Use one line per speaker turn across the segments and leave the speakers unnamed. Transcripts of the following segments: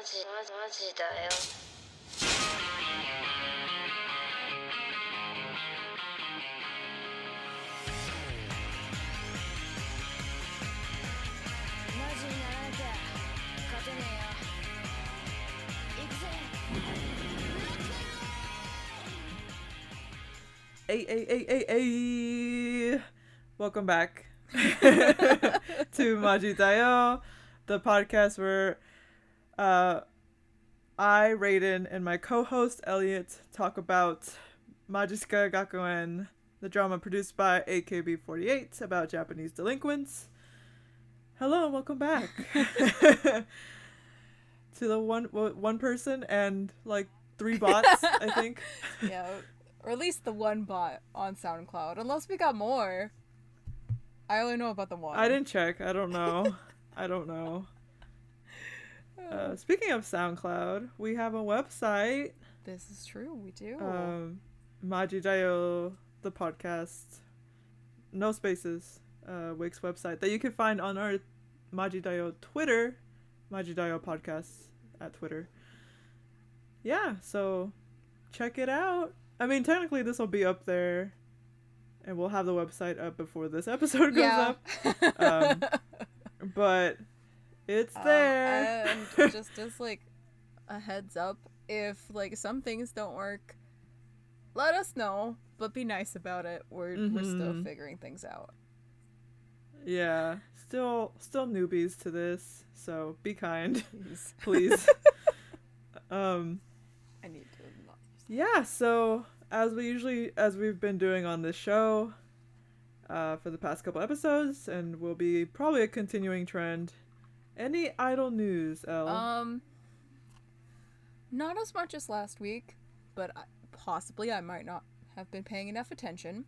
Monty,
Hey, hey, hey, hey, hey. Welcome back to Majidayo, the podcast where uh, I, Raiden, and my co-host Elliot talk about Majisuka Gakuen, the drama produced by AKB48 about Japanese delinquents. Hello and welcome back to the one one person and like three bots, I think.
yeah, or at least the one bot on SoundCloud. Unless we got more. I only know about the one.
I didn't check. I don't know. I don't know. Uh, speaking of SoundCloud, we have a website,
This is true. We do.
um, Majidayo, the podcast, no spaces, uh, Wix website that you can find on our Majidayo Twitter, Majidayo podcast at Twitter. Yeah, so check it out. I mean, technically, this will be up there, and we'll have the website up before this episode goes
yeah.
up. um, but it's
Um,
there.
and just as like a heads up, if like some things don't work, let us know. But be nice about it. We're we're still
Mhm.
figuring things out.
yeah, still still newbies to this, so be kind,
Please.
please. um
I need to not
yeah, so as we usually as we've been doing on this show uh for the past couple episodes and will be probably a continuing trend. Any idol news, El?
Um, not as much as last week, but I, possibly I might not have been paying enough attention.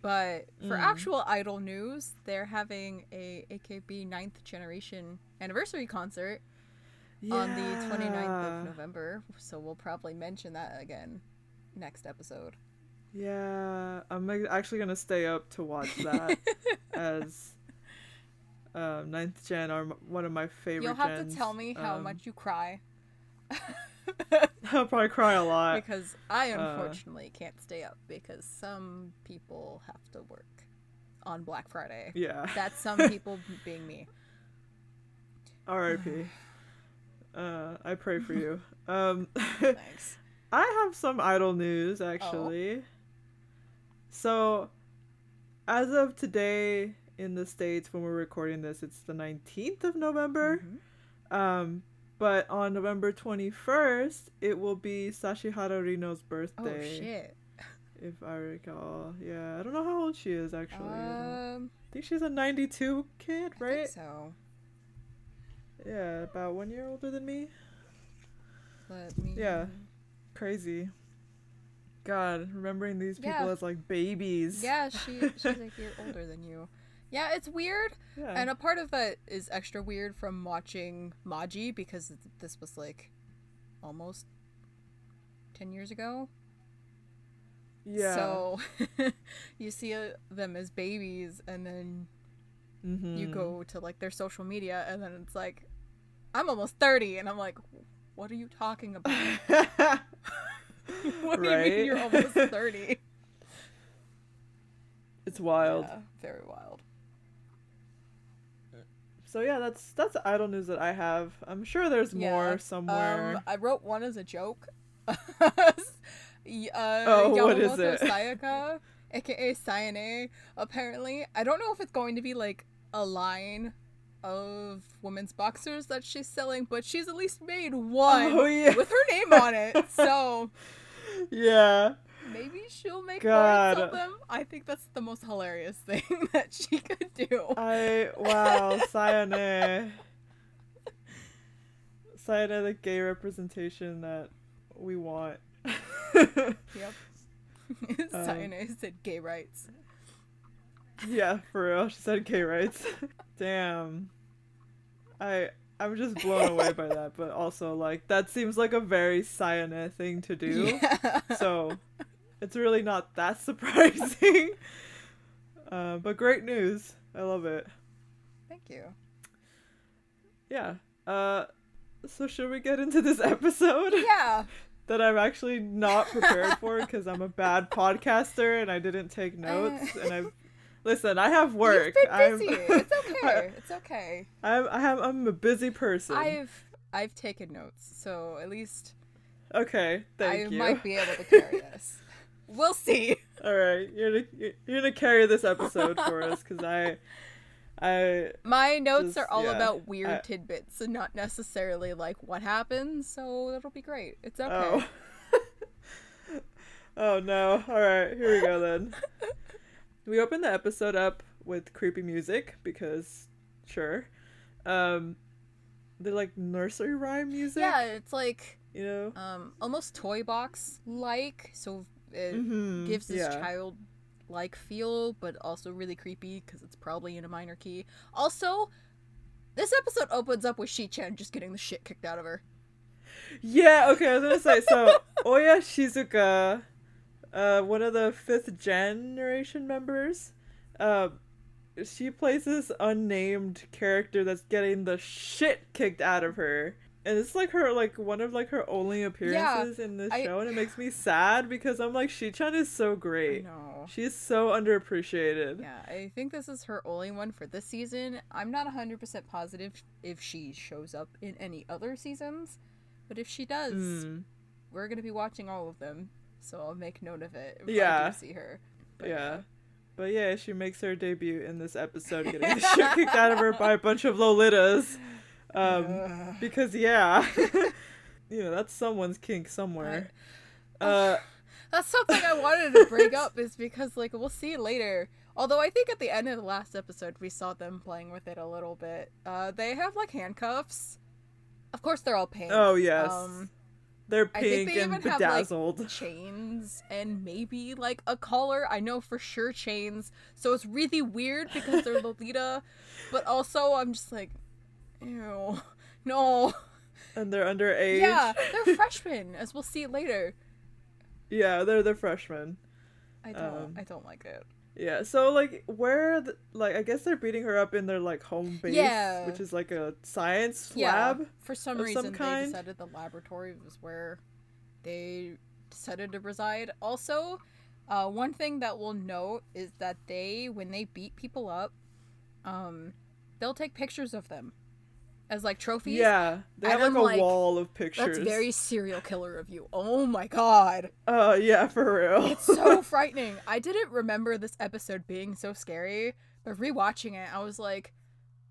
But for
Mm.
actual Idol news, they're having a AKB 9th generation anniversary concert on the 29th
Yeah.
of November, so we'll probably mention that again next episode.
Yeah, I'm actually gonna stay up to watch that as um, ninth gen are m- one of my favorite.
You'll have
gens.
to tell me how
Um,
much you cry
I'll probably cry a lot.
because I
uh,
unfortunately can't stay up because some people have to work on Black Friday.
Yeah.
That's some people being me.
R.I.P. Uh, I pray for you. Um,
Thanks.
I have some idol news actually. So, as of today in the states when we're recording this, it's the 19th of November.
Mhm.
Um, but on November 21st, it will be Sashihara Rino's birthday Oh
shit.
If I recall. Yeah, I don't know how old she is actually. I
Um,
I think she's a 92 kid,
I
right?
think so.
Yeah, about one year older than me.
Let me.
Yeah. Crazy. God, remembering these people
Yeah.
as like babies.
Yeah, she she's a year older than you. Yeah, it's weird,
Yeah.
and a part of that is extra weird from watching Maji because this was like almost ten years ago.
yeah.
So you see uh, them as babies, and then you
Mhm.
go to like their social media, and then it's like, I'm almost thirty, and I'm like, what are you talking about? what do you mean you're almost thirty?
it's wild.
Yeah, very wild.
So yeah, that's that's the idol news that I have. I'm sure there's
Yeah,
more somewhere.
Um, I wrote one as a joke. Uh,
Oh, what is it?
Sayaka, aka Sayane. Apparently, I don't know if it's going to be like a line of women's boxers that she's selling, but she's at least made one
Oh, yeah.
with her name on it. So
yeah.
Maybe she'll make
God.
sell them. I think that's the most hilarious thing that she could do.
I wow, Sayane. Sayane the gay representation that we want.
Yep.
Um,
said gay rights.
Yeah, for real. She said gay rights. Damn. I I'm just blown away by that, but also like that seems like a very Sayane thing to do.
Yeah.
So it's really not that surprising. uh, but great news. I love it.
Thank you.
Yeah. Uh so should we get into this episode
Yeah.
that I'm actually not prepared for because I'm a bad podcaster and I didn't take notes and I listen. I have work.
You've been
I'm,
busy. it's okay. It's okay.
I'm I have I'm a busy person.
I've I've taken notes, so at least
okay, thank
I
you.
might be able to carry us. We'll see.
All right, you're gonna you're gonna carry this episode for us because I I
My notes
Just-
are all
yeah,
about weird
I-
tidbits and not necessarily like what happens, so that'll be great. It's okay.
oh. oh no! All right, here we go then. we open the episode up with creepy music because, sure, um, they're like nursery rhyme music.
Yeah, it's like
you know.
um almost toy box like, so it
Mhm,
gives this
yeah.
child like feel, but also really creepy because it's probably in a minor key. Also, this episode opens up with Shi-chan just getting the shit kicked out of her.
Yeah, okay, I was gonna say so Oya Shizuka, uh one of the fifth generation members, uh she plays this unnamed character that's getting the shit kicked out of her. And it's like her like one of like her only appearances in this
I-
show and it makes me sad because I'm like Shi-chan is so great.
know.
She's so underappreciated.
Yeah, I think this is her only one for this season. I'm not 100% positive if she shows up in any other seasons, but if she does,
Mm,
we're going to be watching all of them. So I'll make note of it
Yeah.
do see her. But
yeah. But yeah, she makes her debut in this episode getting the shit kicked out of her by a bunch of Lolitas. Um. Because yeah, you know that's someone's kink somewhere. Uh,
That's something I wanted to bring up is because like we'll see later. Although I think at the end of the last episode we saw them playing with it a little bit. Uh, they have like handcuffs. Of course they're all pink.
oh yes,
Um,
they're
I think
pink
they
and
even have, like,
bedazzled.
chains and maybe like a collar. I know for sure chains. So it's really weird because they're Lolita, but also I'm just like, ew, no.
and they're underage.
Yeah, they're freshmen, as we'll see later.
yeah, they're the freshmen.
I don't,
Um,
I don't like it.
Yeah, so like where the, like I guess they're beating her up in their like home base,
Yeah.
which is like a science
Yeah,
lab.
for some reason
some
they decided the laboratory was where they decided to reside. Also, uh, one thing that we'll note is that they, when they beat people up, um, they'll take pictures of them as like trophies.
Yeah, they have like
I'm
a
like,
wall of pictures.
That's very serial killer of you. Oh my god.
Oh yeah, for real.
It's so frightening. I didn't remember this episode being so scary, but rewatching it, I was like,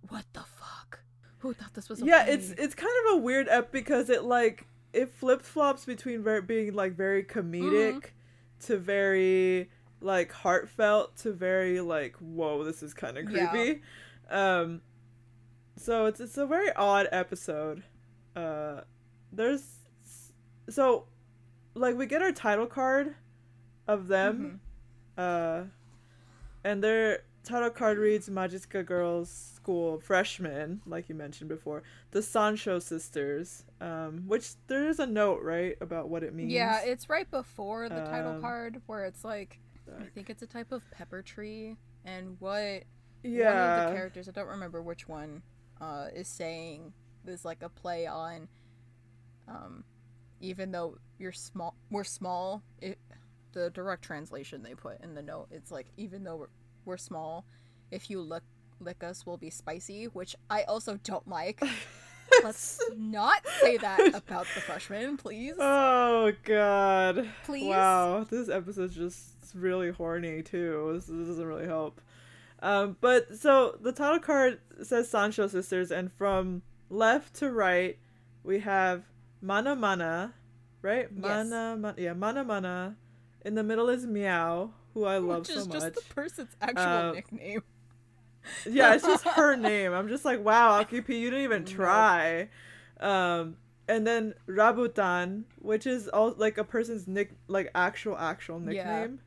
what the fuck? Who thought this was a
yeah, it's it's kind of a weird ep because it like it flip flops between very being like very comedic
Mm-hmm.
to very like heartfelt to very like whoa this is kind of
Yeah.
creepy. Um, so it's it's a very odd episode. Uh, there's so like we get our title card of them.
Mm-hmm.
Uh, and their title card reads Majisuka Girls School Freshmen, like you mentioned before. The Sancho sisters, um, which there is a note, right, about what it means.
Yeah, it's right before the title
Um,
card where it's like I think it's a type of pepper tree and what yeah. one of
yeah.
the characters, I don't remember which one, uh, is saying is like a play on um even though you're small we're small, it the direct translation they put in the note, it's like even though we're, we're small, if you look lick us we'll be spicy, which I also don't like. Let's not say that about the freshmen, please.
Oh god.
Please?
Wow, this episode's just really horny too. This, this doesn't really help. Um, but so the title card says Sancho sisters, and from left to right, we have Mana Mana, right?
Yes.
Mana, Mana, yeah, Mana Mana. In the middle is Meow, who I love
which is
so
just the person's actual
Uh,
nickname.
yeah, it's just her name. I'm just like, wow, Akipi, you didn't even try. Um, and then Rabutan, which is all like a person's nick, like actual actual nickname.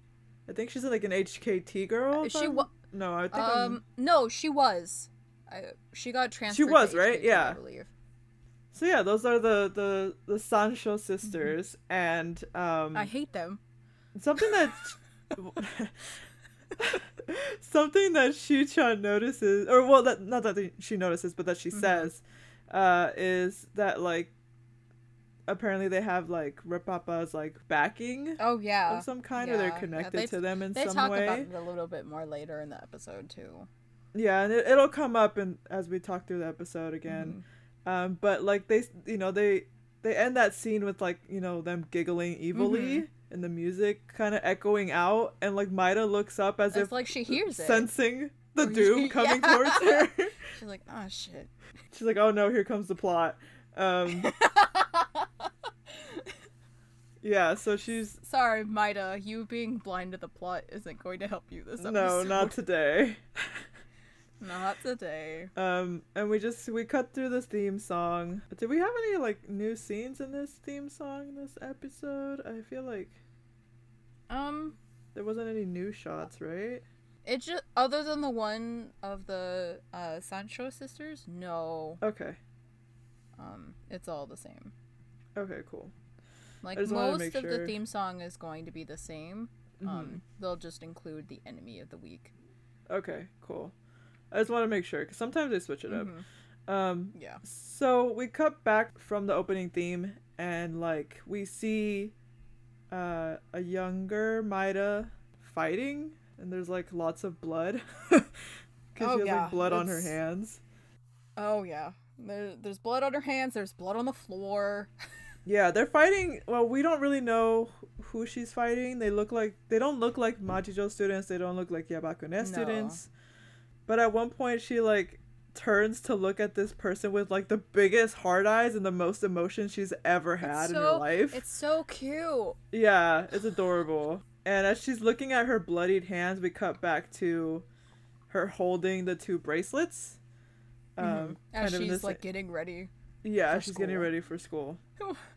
Yeah. I think she's like an HKT girl.
She wa-
No, I think I'm-
Um, no, she was. I, she got transferred.
She
was,
right? Yeah.
I believe.
So yeah, those are the the the Sancho sisters, and um,
I hate them.
something that something that Shi-chan notices, or well, that not that she notices, but that she
Mhm.
says, uh, is that like apparently they have like Rapapa's like backing
Oh yeah.
of some kind, or they're
Yeah, yeah,
connected
they-
to them in
They
some
talk
way.
about it a little bit more later in the episode too.
Yeah, and it, it'll come up and as we talk through the episode again.
Mhm.
Um, but like they, you know, they they end that scene with like you know them giggling evilly
Mhm.
and the music kind of echoing out, and like Maida looks up as
It's
if
like she hears it.
sensing the doom coming
Yeah.
towards her.
She's like, oh shit.
She's like, "Oh no, here comes the plot." Um, yeah, so she's
Sorry, Maida, you being blind to the plot isn't going to help you this episode.
no, not today.
Not today.
Um, and we just we cut through this theme song. Did we have any like new scenes in this theme song this episode? I feel like
Um,
there wasn't any new shots, right?
it just other than the one of the uh Sancho sisters, no.
Okay.
Um, it's all the same.
Okay, cool.
Like
just wanted to
most of the theme song is going to be the same.
Mhm.
Um, they'll just include the enemy of the week.
Okay, cool. I just want to make sure because sometimes they switch it up.
Mhm.
Um,
Yeah.
so we cut back from the opening theme and like we see uh, a younger Maida fighting, and there's like lots of blood because
Oh,
she has
yeah,
like blood on her hands.
Oh yeah. There, there's blood on her hands. There's blood on the floor.
Yeah, they're fighting. Well, we don't really know who she's fighting. They look like they don't look like Majijo students. They don't look like Yabakune
No.
students. But at one point, she like turns to look at this person with like the biggest hard eyes and the most emotion she's ever had in her
so-
life.
It's so cute.
Yeah, it's adorable. And as she's looking at her bloodied hands, we cut back to her holding the two bracelets. Um,
Mhm. As she's like getting ready.
yeah, she's getting ready for school.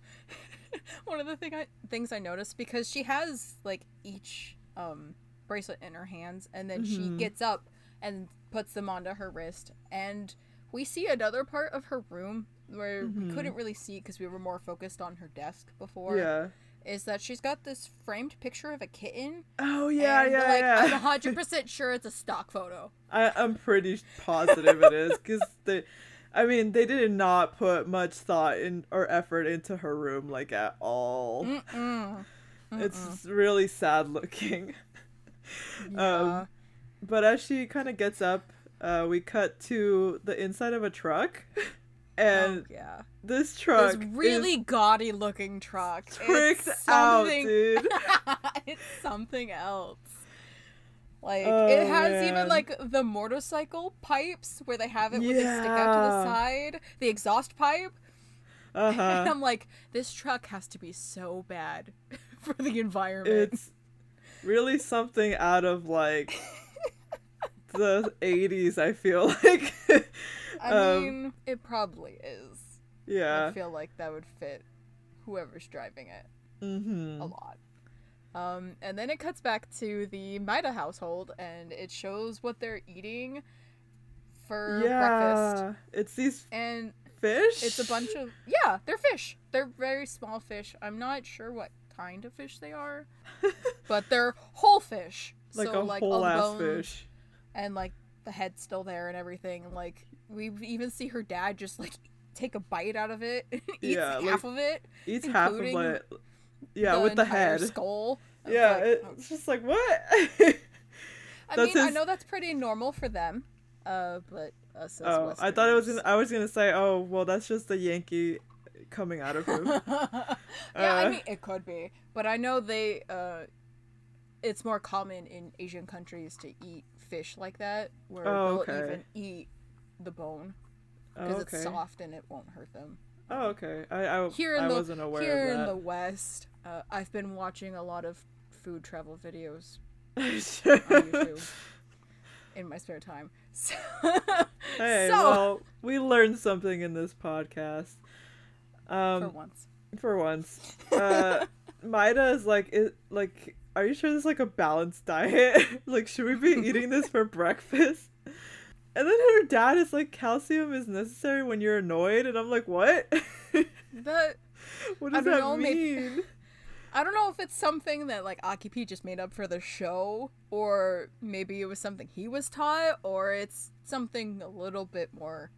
One of the thing I, things I noticed because she has like each um bracelet in her hands, and then she
Mhm.
gets up and puts them onto her wrist, and we see another part of her room where
Mhm.
we couldn't really see because we were more focused on her desk before.
yeah.
Is that she's got this framed picture of a kitten?
Oh yeah,
and,
yeah,
like,
yeah.
I'm hundred percent sure it's a stock photo.
I, I'm pretty positive it is because they, I mean, they did not put much thought in or effort into her room like at all.
Mm-mm.
It's really sad looking.
Yeah.
Um, but as she kind of gets up, uh, we cut to the inside of a truck, and
oh, yeah.
this truck
This really gaudy looking truck.
tricked
it's
out, dude.
it's something else. Like
Oh,
it has
man.
even like the motorcycle pipes where they have it where they stick out to the side, the exhaust pipe.
Uh
And. I'm like, this truck has to be so bad for the environment.
It's really something out of like the 80s. I feel like.
I
um,
mean, it probably is.
yeah.
I feel like that would fit whoever's driving it.
Mm-hmm.
a lot. Um, and then it cuts back to the Maida household, and it shows what they're eating for breakfast.
Yeah, it's these
And
fish.
it's a bunch of yeah, they're fish. They're very small fish. I'm not sure what kind of fish they are, but they're whole fish.
like
so
a
like
whole ass fish.
and like the head's still there and everything. Like we even see her dad just like take a bite out of it, eats
Yeah, like,
half of it.
Eats half of it. Yeah, with the head.
skull.
Yeah,
like,
it-
oh,
it's just like what?
I mean, I know that's pretty normal for them, uh, but us as
oh, I thought it was. Gonna, I was gonna say, oh, well, that's just the Yankee coming out of him.
yeah, I
Uh,
mean, it could be, but I know they. Uh, it's more common in Asian countries to eat fish like that, where
Oh,
they'll
okay.
even eat the bone
oh,
because
okay.
it's soft and it won't hurt them.
Oh, okay. I I,
Here in
I
the
wasn't aware
here in the West, uh, I've been watching a lot of food travel videos on YouTube in my spare time. So, so
well, we learned something in this podcast. Um,
for once.
for once. Uh, Maida is like, it, like, are you sure this is like a balanced diet? like, should we be eating this for breakfast? And then her dad is like, calcium is necessary when you're annoyed, and I'm like, what?
That
what
I
does
don't
that
know, maybe-
mean?
I don't know if it's something that like Aki P just made up for the show, or maybe it was something he was taught, or it's something a little bit more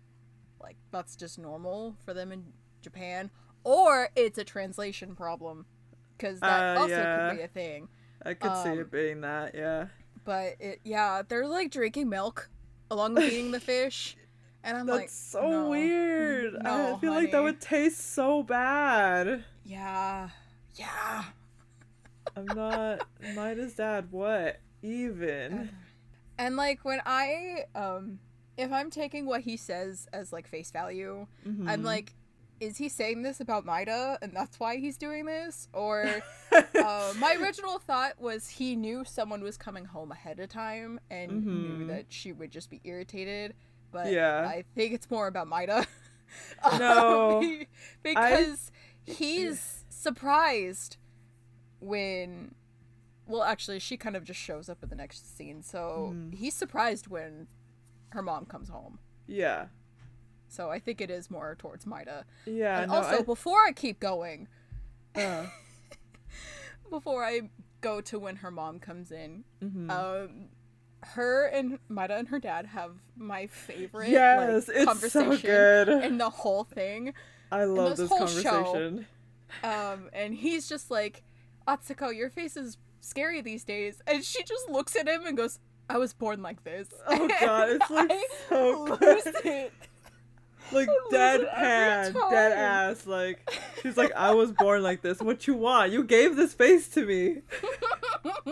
like that's just normal for them in Japan, or it's a translation problem, because that
Uh,
also
yeah.
could be a thing.
I could see
Um,
it being that, yeah.
But it, yeah, they're like drinking milk along with eating the fish, and I'm
That's
like,
so
no.
weird. I
No,
feel like that would taste so bad.
Yeah, yeah.
I'm not Maida's dad. What? Even?
And like when I um if I'm taking what he says as like face value, I'm
Mhm.
like is he saying this about Maida and that's why he's doing this or uh, my original thought was he knew someone was coming home ahead of time and knew
Mhm.
that she would just be irritated but
Yeah.
I think it's more about Maida
No.
Be- because he's surprised when well actually she kind of just shows up in the next scene so
Mhm.
he's surprised when her mom comes home
yeah.
So i think it is more towards Maida.
Yeah.
and
no,
also before i keep going
uh,
before i go to when her mom comes in
mhm.
um her and Maida and her dad have my favorite
yes,
like,
it's
conversation
so good.
in the whole thing
I love
this
this
whole show- Um, and he's just like, Atsuko, your face is scary these days. And she just looks at him and goes, I was born like this.
Oh god, it's like
I
so good.
it.
Like
I lose it every
deadpan, dead ass. Like she's like, I was born like this. What you want? You gave this face to me.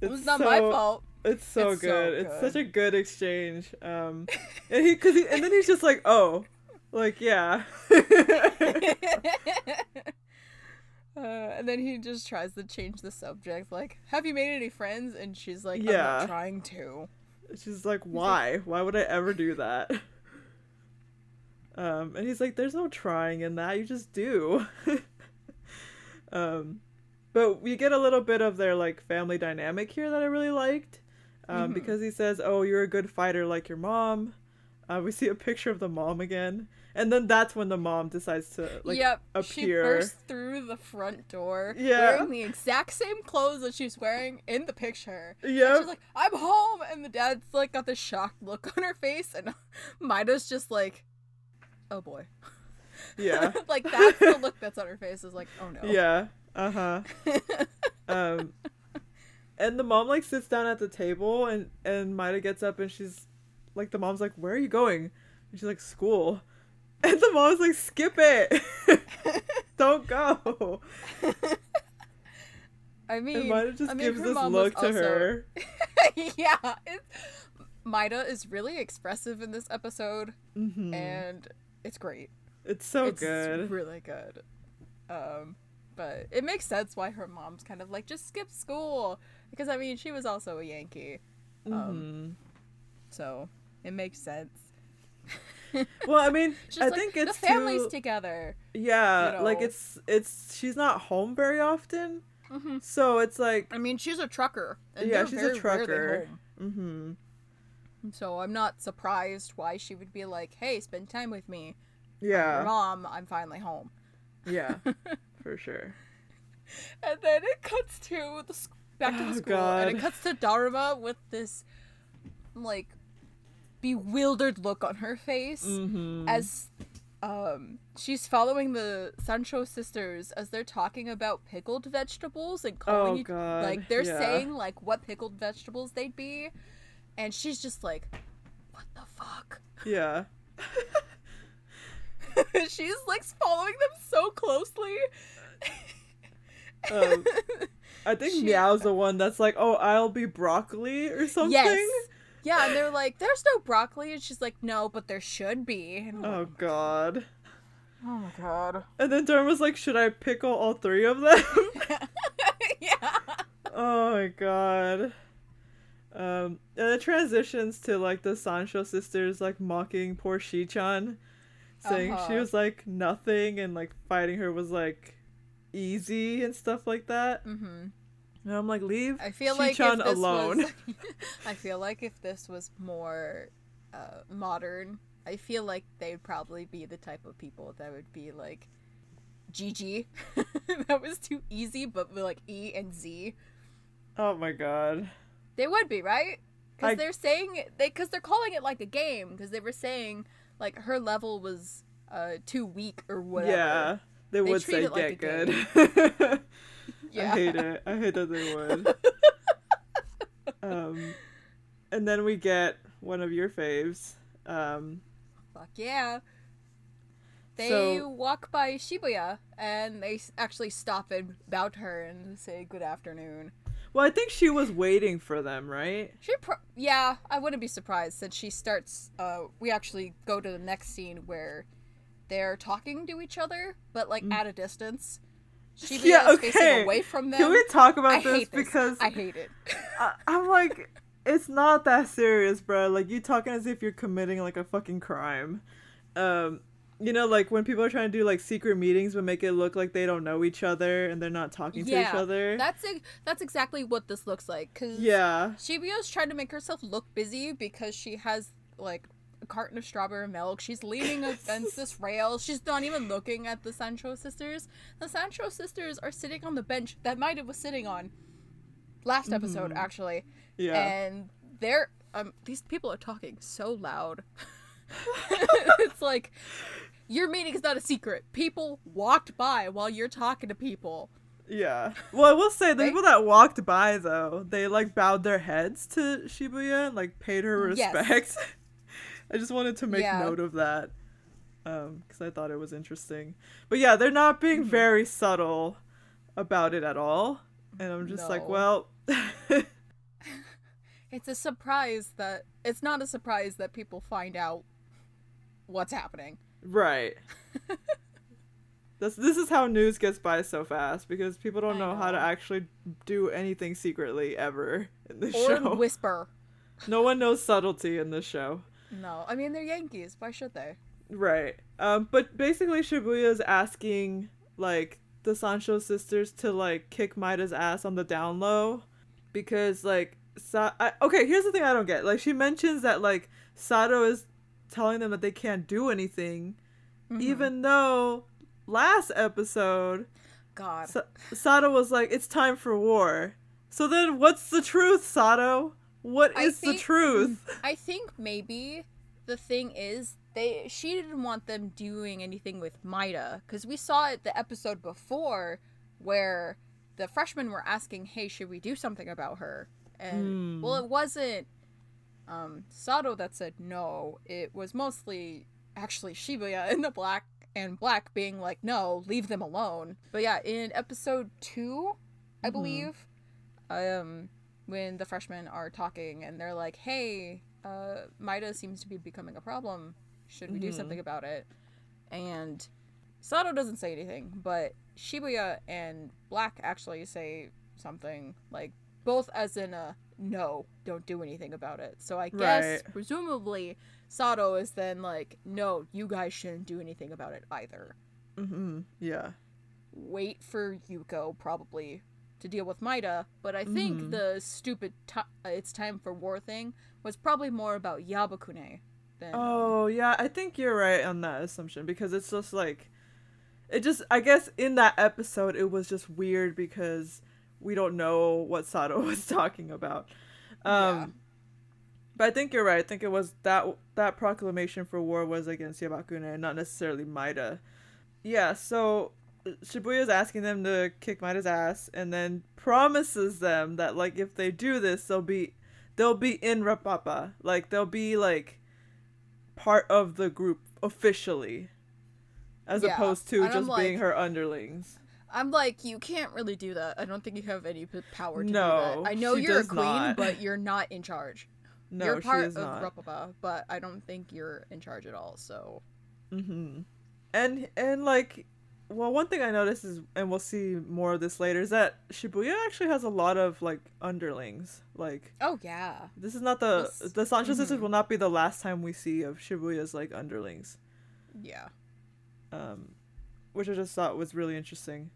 it was
It's
not my fault.
It's so
It's so
good. It's
good.
such a good exchange. Um, and he, cause he, and then he's just like, oh, like yeah.
Uh, and then he just tries to change the subject, like, "Have you made any friends?" And she's like, "I'm
Yeah.
not trying to."
She's like, why? Why would I ever do that? Um, and he's like, there's no trying in that. You just do. um, but we get a little bit of their like family dynamic here that I really liked. Um,
Mhm.
because he says, "Oh, you're a good fighter like your mom." Uh, we see a picture of the mom again, and then that's when the mom decides to like
yep, she
appear.
burst through the front door,
Yeah.
wearing the exact same clothes that she's wearing in the picture.
Yeah,
she's like, "I'm home," and the dad's like got this shocked look on her face, and Maida's just like, "Oh boy,"
yeah.
like that's the look that's on her face. Is like, "Oh no."
Yeah. Uh huh. um, and the mom like sits down at the table, and and Maida gets up, and she's like, the mom's like, "Where are you going?" And she's like, "School." And the mom's like, "Skip it, don't go."
I mean,
And Maida just
I mean,
gives this look to
also-
her.
yeah, it's, Maida is really expressive in this episode,
hmm
and it's great.
It's so
it's
good.
really good. Um, but it makes sense why her mom's kind of like just skip school because I mean she was also a Yankee,
Mhm.
so it makes sense.
Well, I mean, I
like,
think it's
the families
too-
together.
Yeah,
you
like it's it's she's not home very often,
hmm
so it's like,
I mean, she's a trucker. And
Yeah, she's a trucker. mm-hmm.
So I'm not surprised why she would be like, "Hey, spend time with me."
Yeah,
mom, I'm finally home.
yeah, for sure.
And then it cuts to the back to the
Oh,
school, and it cuts to Dharma with this like bewildered look on her face
Mm-hmm.
as um she's following the Sancho sisters as they're talking about pickled vegetables and calling
Oh,
each-
God,
like they're
yeah.
saying like what pickled vegetables they'd be, and she's just like, "What the fuck."
Yeah.
she's like following them so closely.
Um, I think
She-
Meow's the one that's like, oh, I'll be broccoli or something.
Yes. Yeah, and they're like, "There's no broccoli," and she's like, "No, but there should be." And
Oh
like,
God.
oh my god.
And then Dharma's like, should I pickle all three of them?
yeah.
oh my God. Um, and it transitions to like the Sancho sisters like mocking poor Shi-chan, saying she
Uh-huh.
was like nothing and like fighting her was like easy and stuff like that.
Mm-hmm.
And I'm like, leave
I feel like
Shi-chan
if this
alone.
was, I feel like if this was more uh, modern, I feel like they'd probably be the type of people that would be like, GG. that was too easy, but like E and Z.
Oh my God.
They would be right, because
I-
they're saying they because they're calling it like a game because they were saying like her level was uh too weak or whatever.
Yeah, they, would
treat
say
it like
get
a
good.
Yeah.
I hate it. I hate that they would. um, and then we get one of your faves. Um,
Fuck yeah. They
So-
walk by Shibuya and they actually stop and bow to her and say good afternoon.
well, I think she was waiting for them, right?
She, pro- yeah, I wouldn't be surprised since she starts. Uh, we actually go to the next scene where they're talking to each other, but like at a distance.
Mm. Yeah, okay.
away from them.
Can we talk about
I
this
hate this.
because
I hate it.
I, I'm like, it's not that serious, bro. Like you talking as if you're committing like a fucking crime. Um, you know, like when people are trying to do like secret meetings but make it look like they don't know each other and they're not talking to each
Yeah,
other.
That's that's exactly what this looks like. Cause
yeah.
Shibuya's trying to make herself look busy because she has like a carton of strawberry milk. She's leaning against this rail. She's not even looking at the Sancho sisters. The Sancho sisters are sitting on the bench that Maida was sitting on last episode,
Mhm.
actually.
Yeah.
And they're um these people are talking so loud. it's like your meeting is not a secret. People walked by while you're talking to people.
Yeah. Well, I will say the
They-
people that walked by though, they like bowed their heads to Shibuya and like paid her
Yes.
I just wanted to make
Yeah.
note of that um cuz I thought it was interesting. But yeah, they're not being
Mhm.
very subtle about it at all. And I'm just like, well,
It's a surprise that it's not a surprise that people find out what's happening.
right. This this is how news gets by so fast because people don't
I
know, how to actually do anything secretly ever in this
Or
show.
whisper.
no one knows subtlety in this show.
No, I mean they're Yankees. Why should they?
Right. Um, but basically Shibuya is asking like the Sancho sisters to like kick Maida's ass on the down low because like Sa- I, okay, here's the thing I don't get. Like she mentions that like Sato is telling them that they can't do anything
Mhm.
even though last episode
God.
Sa- Sato was like it's time for war. So then what's the truth, Sato? What is the truth?
I think maybe the thing is they she didn't want them doing anything with Maida because we saw it the episode before where the freshmen were asking, "Hey, should we do something about her?" And
Hmm.
well, it wasn't um, Sato that said no. It was mostly actually Shibuya in the black and black being like, "No, leave them alone." But yeah, in episode 2 I
Mhm.
believe, um, when the freshmen are talking and they're like, "Hey, uh, Maida seems to be becoming a problem. Should we do
Mhm.
something about it?" And Sato doesn't say anything, but Shibuya and Black actually say something like both as in a no, don't do anything about it. So I guess
Right.
presumably Sato is then like, no, you guys shouldn't do anything about it either.
hmm Yeah.
Wait for Yuko probably to deal with Maida, but I think
Mhm.
the stupid ti uh, it's time for war thing was probably more about Yabakune than
Oh yeah, I think you're right on that assumption because it's just like it just I guess in that episode it was just weird because we don't know what Sato was talking about. Um
Yeah.
but I think you're right. I think it was that that proclamation for war was against Yabakune and not necessarily Maida. Yeah, so Shibuya's asking them to kick Maida's ass and then promises them that like if they do this they'll be they'll be in Rapapa. Like they'll be like part of the group officially. As
Yeah,
opposed to
and
just being her underlings.
I'm like, you can't really do that. I don't think you have any power to
No,
do that. I know you're a queen,
not.
but you're not in charge.
No,
you're part
she is
of
not.
Rapapa, but I don't think you're in charge at all. So
Mm-hmm. And and like, well, one thing I noticed is, and we'll see more of this later, is that Shibuya actually has a lot of like underlings. Like,
Oh yeah.
this is not the the Sancho sisters
mhm.
will not be the last time we see of Shibuya's like underlings.
Yeah.
Um, which I just thought was really interesting.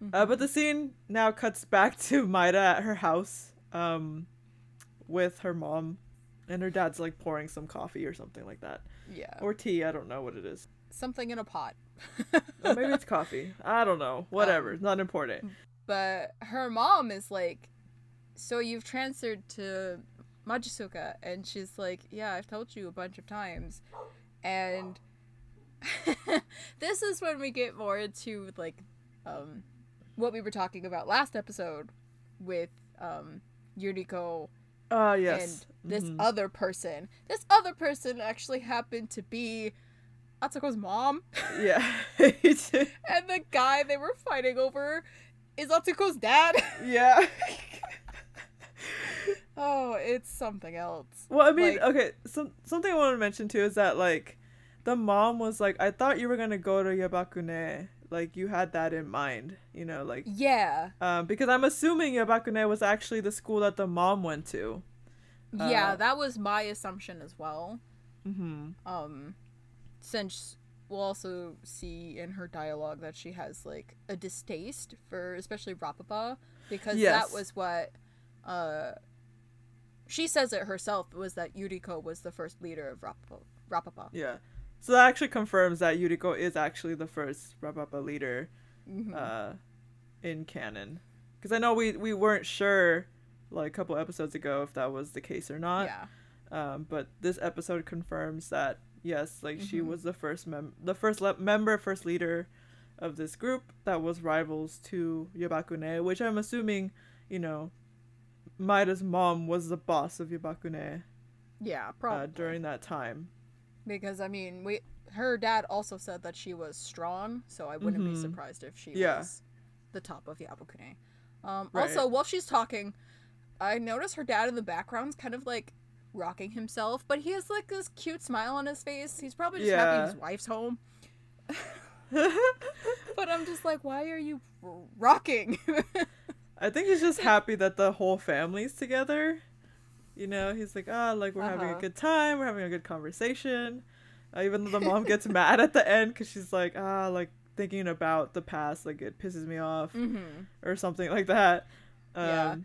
Uh,
Mhm.
but the scene now cuts back to Maida at her house, um, with her mom, and her dad's like pouring some coffee or something like that,
yeah.
or tea. I don't know what it is.
Something in a pot.
Or maybe it's coffee. I don't know. Whatever.
Um,
not important.
but her mom is like, so you've transferred to Majisuka, and she's like, "Yeah, I've told you a bunch of times," and this is when we get more into like um what we were talking about last episode with um Yuriko
Ah, yes.
and this
Mhm.
other person. This other person actually happened to be Atsuko's mom,
yeah.
and the guy they were fighting over is Atsuko's dad.
yeah.
oh, it's something else.
Well, I mean,
Like-
okay, some something I want to mention too is that like the mom was like, I thought you were gonna go to Yabakune, like you had that in mind, you know, like
Yeah,
um, because I'm assuming Yabakune was actually the school that the mom went to.
yeah,
Uh,
that was my assumption as well.
Mm-hmm.
Um, since we'll also see in her dialogue that she has like a distaste for especially Rapapa because
Yes.
that was what uh she says it herself was that Yuriko was the first leader of Rapapa. Rapapa.
Yeah. So that actually confirms that Yuriko is actually the first Rapapa leader
Mhm.
uh, in canon. Because I know we, we weren't sure like a couple episodes ago if that was the case or not.
yeah.
Um, but this episode confirms that yes, like she
Mhm.
was the first mem- the first le- member, first leader of this group that was rivals to Yabakune, which I'm assuming, you know, Maida's mom was the boss of Yabakune
Yeah, probably.
uh, during that time.
because I mean, we her dad also said that she was strong, so I wouldn't be
Mhm.
surprised if she
Yeah.
was the top of Yabakune. Um,
Right.
Also, while she's talking, I notice her dad in the background's kind of like rocking himself, but he has like this cute smile on his face. He's probably just happy his wife's home. But I'm just like, why are you rocking?
I think he's just happy that the whole family's together. You know, he's like, ah, like we're having a
Uh-huh.
good time, we're having a good conversation. Uh, even though the mom gets mad at the end because she's like, ah, like thinking about the past, like it pisses me off
mm-hmm.
or something like that. Um,
Yeah.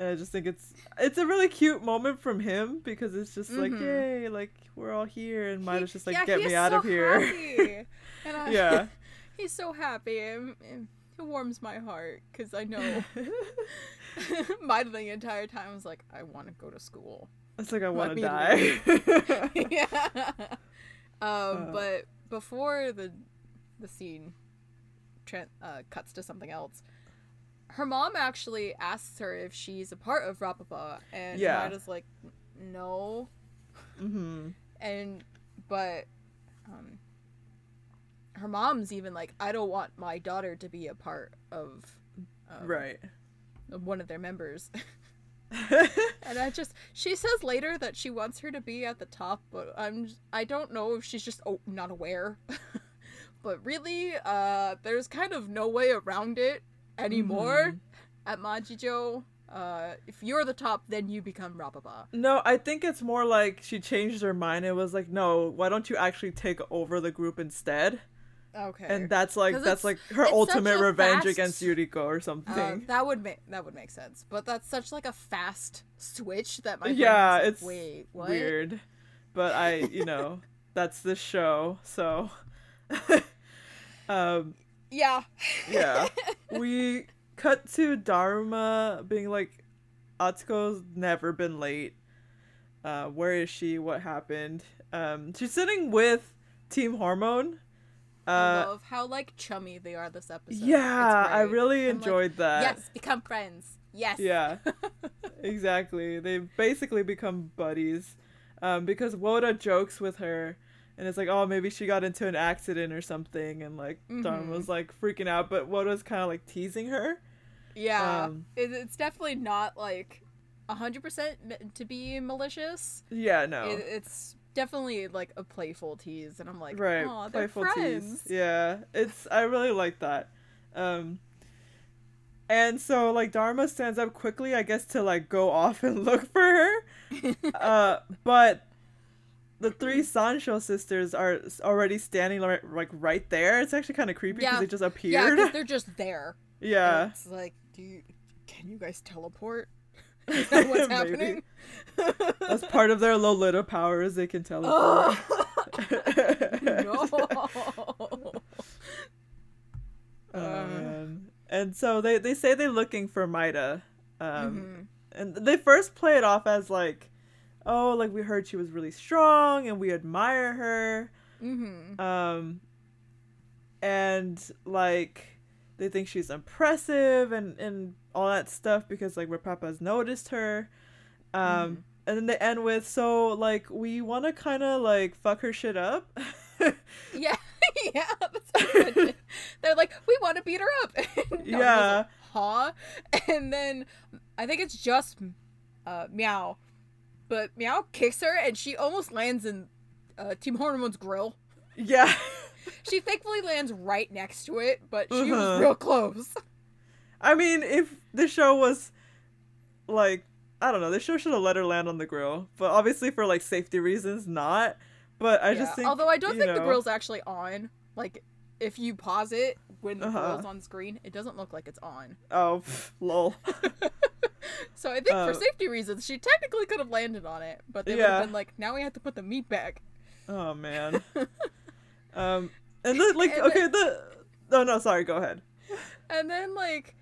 And I just think it's it's a really cute moment from him because it's just like,
Mhm.
yay, like we're all here, and Maida's just like,
yeah,
get me out
so
of here.
I,
Yeah.
he's so happy. And, and it warms my heart because I know Maida the entire time was like, I want to go to school.
it's like I want to die.
yeah. Um,
Uh.
but before the the scene uh, cuts to something else, her mom actually asks her if she's a part of Rapapa, and
Yeah.
Maida's like, no,
hmm
and but um, her mom's even like, I don't want my daughter to be a part of um,
Right.
of one of their members. And I just she says later that she wants her to be at the top, but I'm I don't know if she's just oh, not aware. but really, uh there's kind of no way around it anymore
Mhm.
at Majijo. Uh if you're the top, then you become Rapapa.
No, I think it's more like she changed her mind. It was like, no, why don't you actually take over the group instead?
Okay.
And that's like that's like her ultimate revenge
fast-
against Yuriko or
uh,
something.
that would make that would make sense, but that's such like a fast switch that my
yeah,
like,
it's
wait what?
weird. But I, you know, that's the show, so um
Yeah.
yeah. we cut to Dharma being like Atsuko's never been late. Uh where is she? What happened? Um she's sitting with Team Hormone.
I
Uh
love how like chummy they are this episode.
yeah, I really
I'm like,
enjoyed that.
Yes, become friends. Yes.
Yeah. exactly. They basically become buddies. Um, because Woda jokes with her and it's like, oh, maybe she got into an accident or something, and like Dharma
Mhm.
was like freaking out, but Woda's kind of like teasing her.
Yeah.
Um,
it, it's definitely not like hundred percent meant to be malicious.
Yeah, no,
It, it's definitely like a playful tease, and I'm like,
right,
oh,
playful tease. Yeah, it's I really like that. Um, and so like Dharma stands up quickly, I guess, to like go off and look for her. uh, but the three Sancho sisters are already standing like, like right there. It's actually kind of creepy because
Yeah.
they just appeared.
because they're just there. And
Yeah,
It's like, do you can you guys teleport? Is that what's happening?
that's part of their Lolita powers. They can teleport.
no.
Oh,
Uh.
And so they, they say they're looking for Maida. Um,
Mhm.
And they first play it off as like, oh, like we heard she was really strong and we admire her.
Mm-hmm.
Um, and like they think she's impressive and and all that stuff because like Papa's noticed her. Um,
Mhm.
and then they end with so like we want to kind of like fuck her shit up.
Yeah, yeah. That's what I mentioned. They're like, we want to beat her up. And
Yeah.
like, huh? And then I think it's just uh, Meow, but Meow kicks her, and she almost lands in uh, Team Hormone's grill.
yeah.
She thankfully lands right next to it, but she
Uh-huh.
was real close.
I mean, if the show was like I don't know, the show should have let her land on the grill, but obviously for like safety reasons, not. But I
Yeah,
just think,
Although I don't think the grill's actually on. Like, if you pause it when the
Uh-huh.
grill's on screen, it doesn't look like it's on.
Oh, pff, lol.
So I think
Uh,
for safety reasons, she technically could have landed on it, but they would have been like, now we have to put the meat back.
Oh man. um, and then like
And
okay, the oh no, sorry, go ahead.
And then like,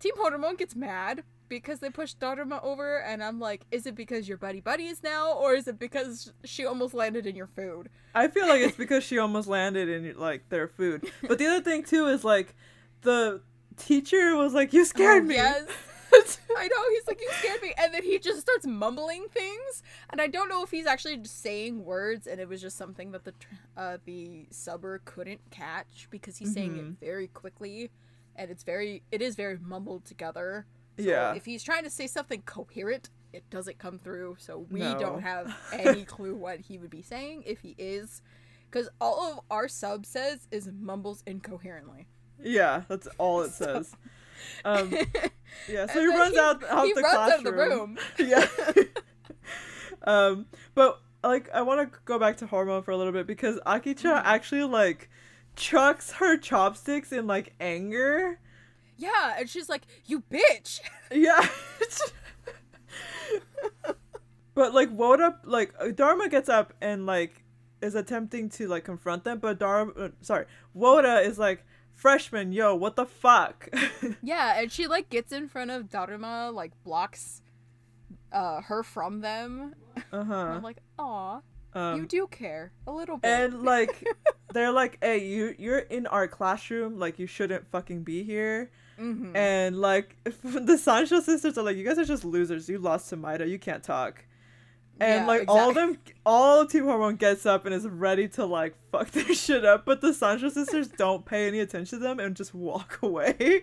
Team Hormone gets mad because they pushed Dharma over, and I'm like, is it because you're buddy buddies now, or is it because she almost landed in your food?
I feel like it's because she almost landed in like their food. But the other thing too is like the teacher was like, "You scared
Oh,
me."
Yes. I know he's like you scared me, and then he just starts mumbling things, and I don't know if he's actually saying words, and it was just something that the uh, the subber couldn't catch because he's saying
Mhm.
it very quickly, and it's very it is very mumbled together. So
Yeah.
If he's trying to say something coherent, it doesn't come through, so we
No.
don't have any clue what he would be saying if he is, because all of our sub says is mumbles incoherently.
Yeah, that's all it says. Um, yeah, so he runs out out
he
the
runs
classroom.
out of the room.
yeah. um, but like I want to go back to hormone for a little bit because Akicha
Mm-hmm.
actually like chucks her chopsticks in like anger.
Yeah, and she's like, "You bitch!"
Yeah. but like Woda, like uh, Dharma gets up and like is attempting to like confront them, but Dharma, uh, sorry, Woda is like, freshman, yo, what the fuck?
Yeah, and she like gets in front of Daruma, like blocks uh her from them.
Uh-huh.
I'm like, "Aw, you
Um,
do care a little bit."
and like they're like, hey, you you're in our classroom, like you shouldn't fucking be here.
Mhm.
And like the Sancho sisters are like, you guys are just losers. You lost to Maida. You can't talk. And
Yeah,
like all of them, all Team Hormone gets up and is ready to like fuck their shit up, but the Sancho sisters don't pay any attention to them and just walk away.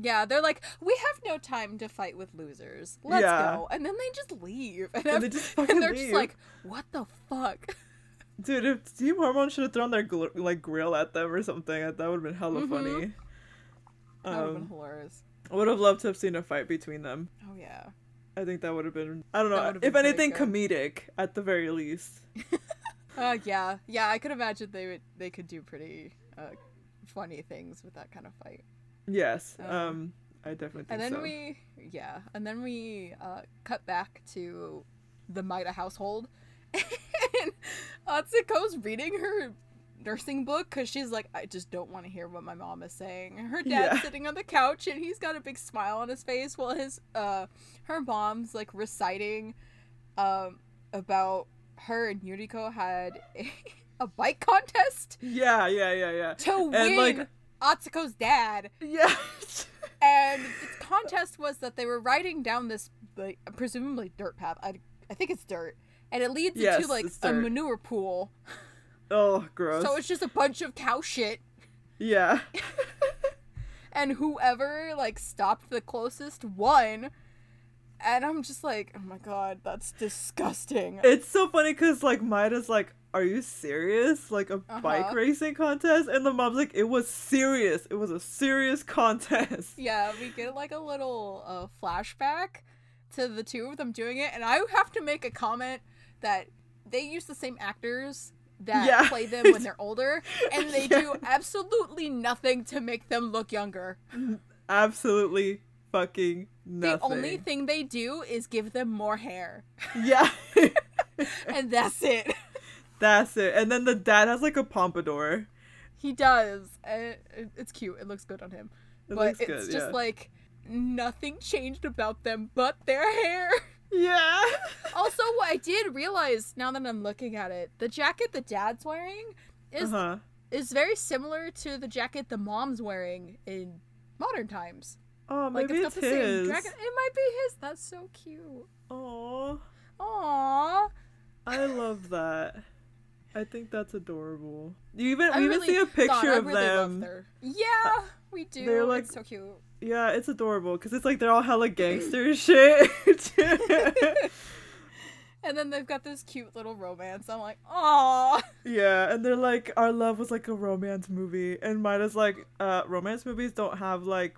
Yeah, they're like, "We have no time to fight with losers. Let's
Yeah.
go." And then they just leave. And,
And they just fucking
and they're
leave.
just like, "What the fuck?"
Dude, if Team Hormone should have thrown their gl- like grill at them or something, that would have been hella
Mhm.
funny.
That would have been
Um,
hilarious.
I would have loved to have seen a fight between them.
Oh yeah.
I think that would have been I don't know if anything comedic at the very least.
Uh yeah. Yeah, I could imagine they would they could do pretty uh funny things with that kind of fight.
Yes,
Um,
um, I definitely think
And then
so.
we, yeah, and then we uh, cut back to the Maida household, and Atsuko's reading her nursing book because she's like, I just don't want to hear what my mom is saying. Her dad's
Yeah.
sitting on the couch and he's got a big smile on his face while his uh her mom's like reciting um about her and Yuriko had a, a bike contest
Yeah, yeah, yeah, yeah.
to win
And, like-
Atsuko's dad.
Yeah.
And the contest was that they were riding down this, like, presumably dirt path. I, I think it's dirt, and it leads
Yes,
into like a manure pool.
Oh, gross.
So it's just a bunch of cow shit,
yeah.
and whoever like stopped the closest won. And I'm just like, oh my god, that's disgusting.
It's so funny because like Maida's like, "Are you serious? Like a bike
Uh-huh.
racing contest?" And the mom's like, "It was serious. It was a serious contest."
yeah, we get like a little uh, flashback to the two of them doing it, and I have to make a comment that they use the same actors that
Yeah.
play them when they're older, and they
Yeah.
do absolutely nothing to make them look younger.
Absolutely fucking nothing.
The only thing they do is give them more hair,
yeah.
and that's it.
That's it. And then the dad has like a pompadour.
He does. and It's cute. It looks good on him.
It
but it's
good,
just
yeah.
like nothing changed about them but their hair.
Yeah.
also, what I did realize now that I'm looking at it, the jacket the dad's wearing is
Uh-huh.
is very similar to the jacket the mom's wearing in modern times.
Oh,
Like
maybe
it's
it's,
same
his.
dragon. It might be his. That's so cute.
Aw,
Aww.
I love that. I think that's adorable. You even
I
we even see a picture of
really
them.
Yeah, we do.
they're like-
it's so cute.
Yeah, it's adorable because it's like they're all hella gangster shit.
And then they've got this cute little romance. I'm like, aww.
yeah, and they're like, our love was like a romance movie, and Maida's like, uh, romance movies don't have like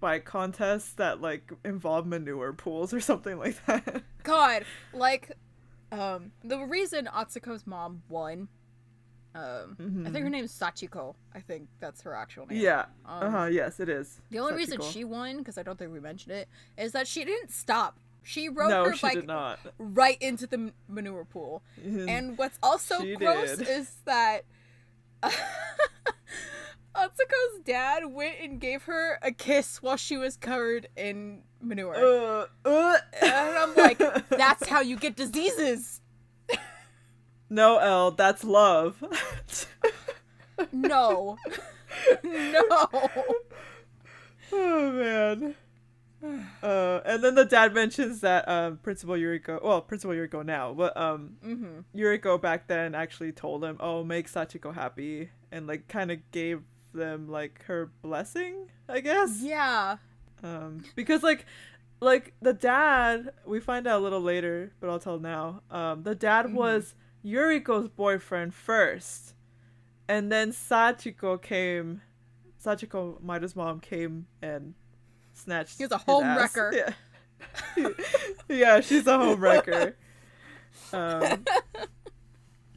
bike contests that like involve manure pools or something like that.
God, like, um, the reason Atsuko's mom won, um, I think her name's Sachiko. I think that's her actual name.
Mm-hmm. yeah.
Um,
Uh huh. Yes, it is.
The only reason she won, because I don't think we mentioned it, is that she didn't stop. She rode
no,
her
she
bike right into the manure pool. And what's also
She
gross
did.
is that Atsuko's dad went and gave her a kiss while she was covered in manure.
uh, uh.
and I'm like, that's how you get diseases.
No, L. That's love.
No. no.
oh man. Uh, and then the dad mentions that um, Principal Yuriko, well, Principal Yuriko now, but um,
hmm
Yuriko back then actually told him, "Oh, make Sachiko happy," and like kind of gave them like her blessing, I guess.
Yeah.
Um, because like, like the dad, we find out a little later, but I'll tell now. Um, the dad
Mhm.
was Yuriko's boyfriend first, and then Sachiko came. Sachiko, Maida's mom, came and snatched.
He was a home wrecker.
Yeah. yeah, she's a home wrecker. Um,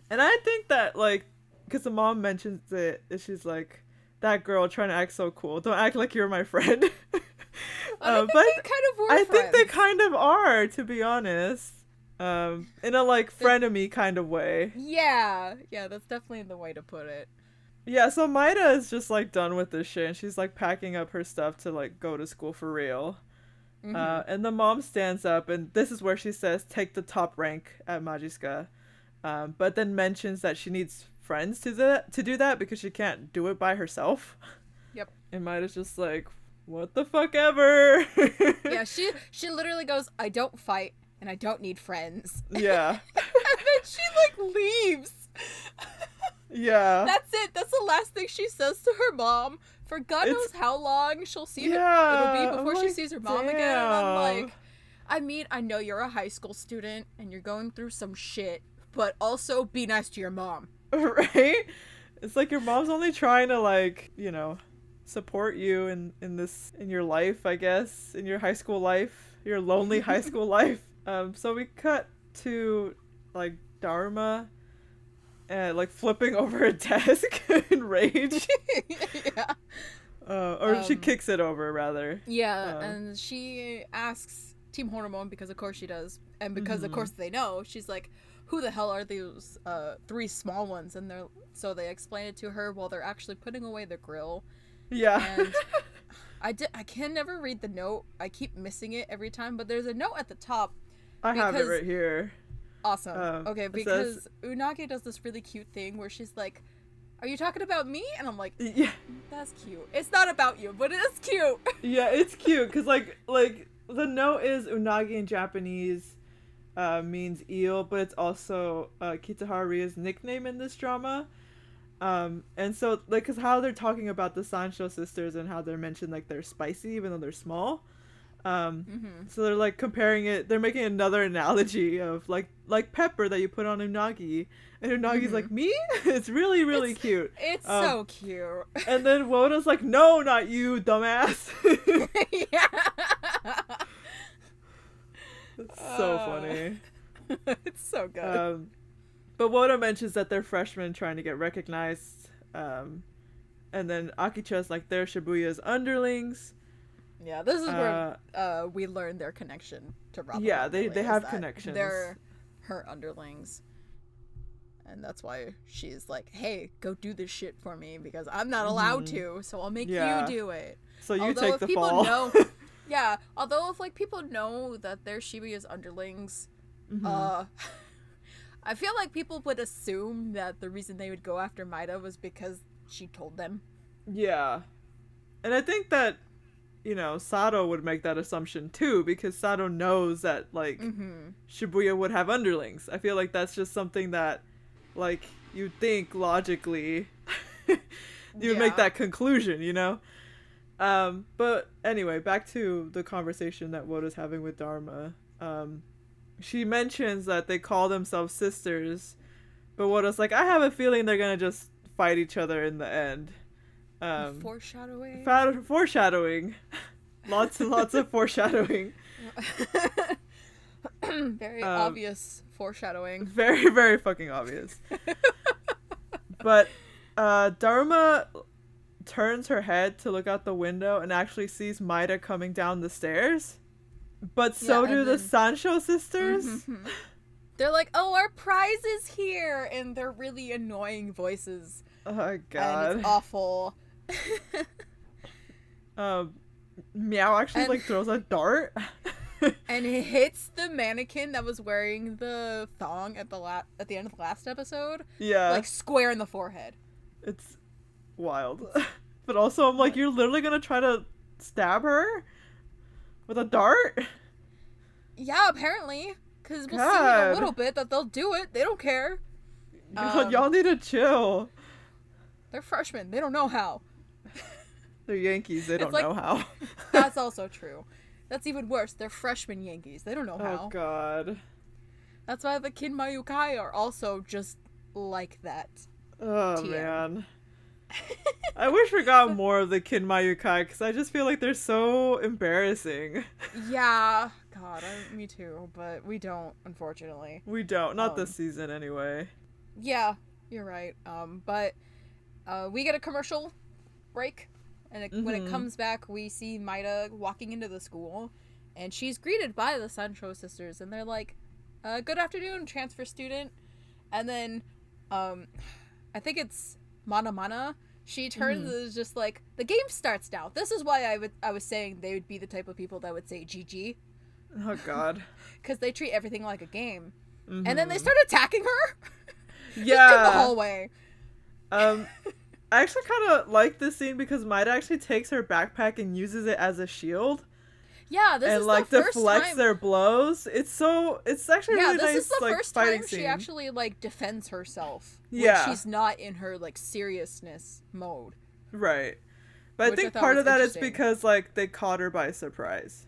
and I think that like, because the mom mentions it, she's like, "That girl trying to act so cool. Don't act like you're my friend."
I
Uh,
think
but
they kind of
I think they kind of are, to be honest. Um, in a like frenemy kind of way.
Yeah. Yeah, that's definitely the way to put it.
Yeah, so Maida is just like done with this shit and she's like packing up her stuff to like go to school for real.
Mhm.
Uh, and the mom stands up and this is where she says take the top rank at Majisuka. Um, but then mentions that she needs friends to the to do that because she can't do it by herself.
Yep.
And Maida's just like, what the fuck ever.
yeah, she she literally goes, "I don't fight and I don't need friends."
yeah.
and then she like leaves.
Yeah.
That's it. That's the last thing she says to her mom. For God
It's-
knows how long she'll see her. It'll be before she sees her mom again. And I'm like, I mean, I know you're a high school student and you're going through some shit, but also be nice to your mom.
right it's like your mom's only trying to like you know support you in in this in your life i guess in your high school life your lonely high school life um so we cut to like dharma and like flipping over a desk in rage
yeah.
uh, or she
Um,
kicks it over rather
Yeah,
Uh.
and she asks Team Hormone because of course she does, and because of
Mhm.
course they know. She's like, "Who the hell are these uh, three small ones?" And they're so they explain it to her while they're actually putting away the grill.
yeah
And I did I can never read the note. I keep missing it every time, but there's a note at the top.
I have it right here
Awesome.
Um,
okay, because
says-
Unagi does this really cute thing where she's like, "Are you talking about me?" And I'm like,
yeah
"That's cute. It's not about you, but it is cute."
yeah it's cute because like like the note is unagi in japanese uh, means eel but it's also uh, kitahari's nickname in this drama um, and so like because how they're talking about the sancho sisters and how they're mentioned like they're spicy even though they're small um,
hmm
so they're like comparing it they're making another analogy of like like pepper that you put on unagi and unagi's
Mhm.
like me it's really really
It's-
cute
It's
Um,
so cute.
and then woda's like no not you dumbass
yeah.
It's so
Uh,
funny.
it's so good.
Um, but Woda mentions that they're freshmen trying to get recognized. Um, and then Akicha's like they're Shibuya's underlings.
Yeah, this is where
Uh,
uh, we learn their connection to Robin.
Yeah, they- they have connections.
They're her underlings. And that's why she's like, "Hey, go do this shit for me because I'm not allowed
Mhm.
to, so I'll make
Yeah.
you do it."
so you
Although
take
if
the
people
fall.
know, Yeah, although if like people know that they're Shibuya's underlings,
Mhm.
uh I feel like people would assume that the reason they would go after Maida was because she told them.
Yeah. And I think that, you know, Sato would make that assumption too, because Sato knows that, like,
Mm-hmm.
Shibuya would have underlings. I feel like that's just something that, like, you think logically, you would make that conclusion, you know? Um, but anyway, back to the conversation that Woda's having with Dharma. Um, she mentions that they call themselves sisters, but Woda's like, I have a feeling they're gonna just fight each other in the end. Um,
Foreshadowing.
fa- foreshadowing. lots and lots of foreshadowing.
Very
Um,
obvious foreshadowing.
Very, very fucking obvious. but uh, Dharma turns her head to look out the window and actually sees Maida coming down the stairs. But so
Yeah,
do
and
the Sancho sisters.
Mhm. They're like, "Oh, our prize is here," and they're really annoying voices,
Oh
and
god.
it's awful.
Um, Meow actually
And-
like throws a dart.
and it hits the mannequin that was wearing the thong at the la- at the end of the last episode,
yeah,
like square in the forehead.
it's wild. but also, I'm like, you're literally gonna try to stab her with a dart.
Yeah, apparently, because we'll see in a little bit that they'll do it. They don't care. Um,
y'all need to chill.
They're freshmen. They don't know how.
They're Yankees. They
It's
don't
like-
know how.
That's also true. That's even worse. They're freshman Yankees. They don't know how.
oh god.
That's why the Kin Mayukai are also just like that.
Oh
TM.
man. I wish we got more of the Kin Mayukai because I just feel like they're so embarrassing.
Yeah. God, I, me too. But we don't, unfortunately.
We don't. Not
Um,
this season anyway.
Yeah, you're right. Um, but uh, we get a commercial break, and it, when it
Mhm.
comes back, we see Maida walking into the school, and she's greeted by the Sancho sisters, and they're like, uh, "Good afternoon, transfer student." And then, um, I think it's Mana Mana. She turns and is just like, "The game starts now." This is why I would I was saying they would be the type of people that would say GG
Oh god.
because they treat everything like a game. And then they
Mhm.
start attacking her in the
Yeah.
hallway.
Um, I actually kind of like this scene because Maida actually takes her backpack and uses it as a shield
Yeah, this
and
is
like
the first
deflects
time.
their blows. It's so. It's actually
yeah,
really
this
nice.
is the
like,
first time
scene.
she actually like defends herself.
Yeah.
when she's not in her like seriousness mode.
Right. But I
Which I
think part of that is because like they caught her by surprise.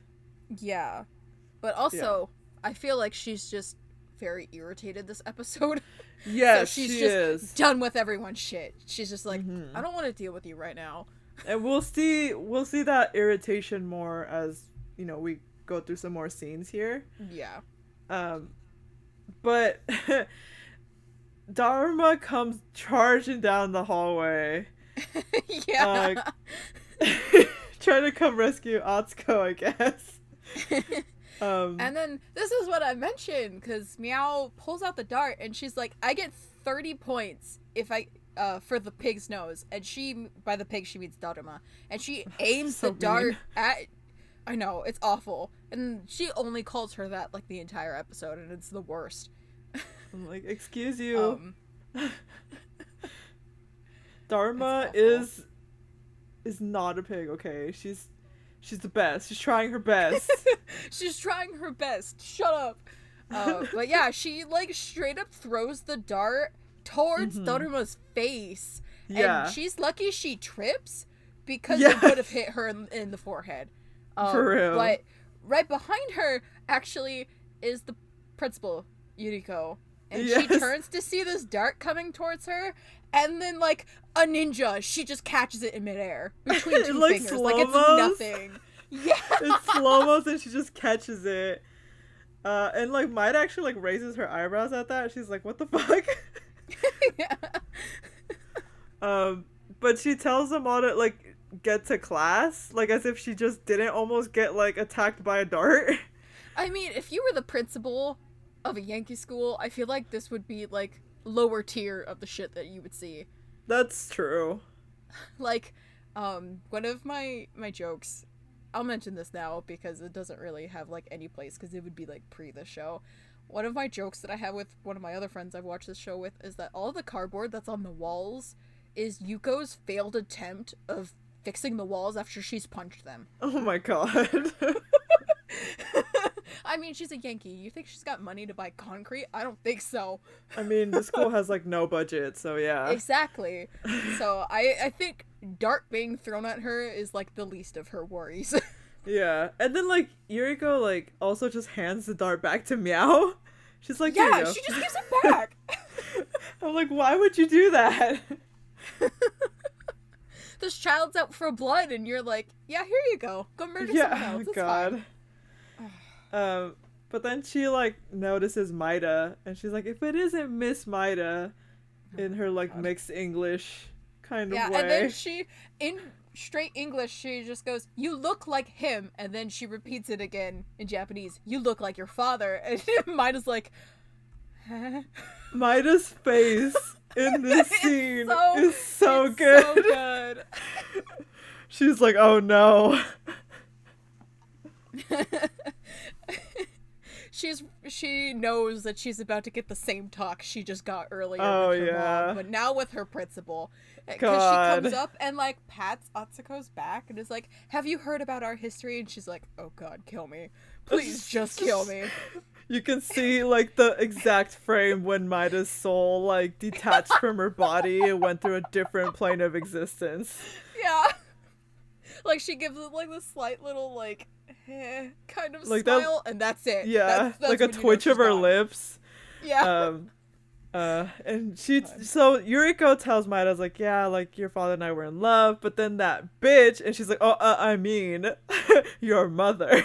Yeah, but also I feel like she's just very irritated this episode.
Yes,
she's
she
just
is.
Done with everyone's shit. She's just like,
Mhm.
I don't want to deal with you right now.
and we'll see we'll see that irritation more as you know we go through some more scenes here
Yeah.
um but dharma comes charging down the hallway
yeah.
trying to come rescue atsuko i guess um
And then this is what I mentioned because Meow pulls out the dart and she's like, "I get thirty points if I uh for the pig's nose." And she by the pig she means Dharma, and she aims
So
the dart at. I know it's awful, and she only calls her that like the entire episode, and it's the worst.
I'm like excuse you
Um,
dharma is is not a pig okay she's she's the best she's trying her best
she's trying her best. Shut up. Uh, but yeah, she like straight up throws the dart towards. Dharma's face.
yeah
And she's lucky she trips because
Yeah.
it would have hit her in, in the forehead. Um,
For real.
But right behind her, actually, is the principal, Yuriko. And she turns to see this dart coming towards her, and then, like a ninja, she just catches it in midair between
It
two
like
fingers. Like it's nothing. Yeah.
it's slow and she just catches it. Uh, and like Maida actually like raises her eyebrows at that. She's like, "What the fuck?"
yeah.
um, but she tells them all to like get to class, like as if she just didn't almost get like attacked by a dart.
I mean, if you were the principal of a Yankee school, I feel like this would be like lower tier of the shit that you would see.
That's true.
like um one of my my jokes I'll mention this now because it doesn't really have like any place because it would be like pre the show. One of my jokes that I have with one of my other friends I've watched this show with is that all the cardboard that's on the walls is Yuko's failed attempt of fixing the walls after she's punched them.
Oh my god.
I mean, she's a Yankee. You think she's got money to buy concrete? I don't think so.
I mean, the school has like no budget, so yeah.
Exactly. So I I think dart being thrown at her is like the least of her worries.
Yeah. And then like Yuriko like also just hands the dart back to Meow. She's like,
yeah, she just gives it back.
I'm like, why would you do that?
this child's out for blood, and you're like, yeah, here you go. Go murder someone
yeah,
else. It's
God.
fine.
Um, but then she like notices Maida, and she's like, if it isn't Miss Maida, in her like
God.
mixed English kind of
Yeah,
way.
and then she, in straight English, she just goes, "You look like him," and then she repeats it again in Japanese. You look like your father, and Maida's like, huh?
Maida's face in this scene
so-
is so good.
so good.
She's like, oh no.
She's she knows that she's about to get the same talk she just got earlier
Oh,
with her
yeah.
mom, but now with her principal. Uh,
because
she comes up and like pats Atsuko's back and is like, "Have you heard about our history?" And she's like, "Oh God, kill me, please, just kill me."
You can see like the exact frame when Maida's soul like detached from her body and went through a different plane of existence.
Yeah, like she gives it like this slight little like eh, kind of
Like that-
smile, and that's it.
Yeah,
That's- that's
like a
when you know
twitch of her
gone.
lips.
Yeah,
Um, uh, and she so Yuriko tells Maida's like, yeah, like your father and I were in love, but then that bitch, and she's like, oh, uh, I mean, your mother.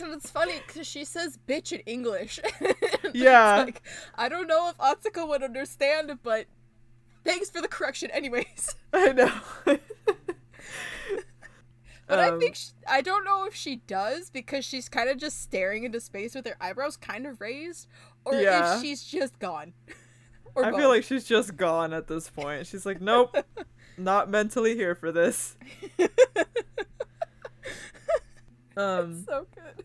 And it's funny because she says bitch in English.
Yeah.
like, I don't know if Atsuko would understand, but thanks for the correction, anyways.
I know.
But I
Um,
think sh I don't know if she does because she's kind of just staring into space with her eyebrows kind of raised, or
Yeah.
if she's just gone. or
I
both.
feel like she's just gone at this point. She's like, nope, not mentally here for this. Um,
so good.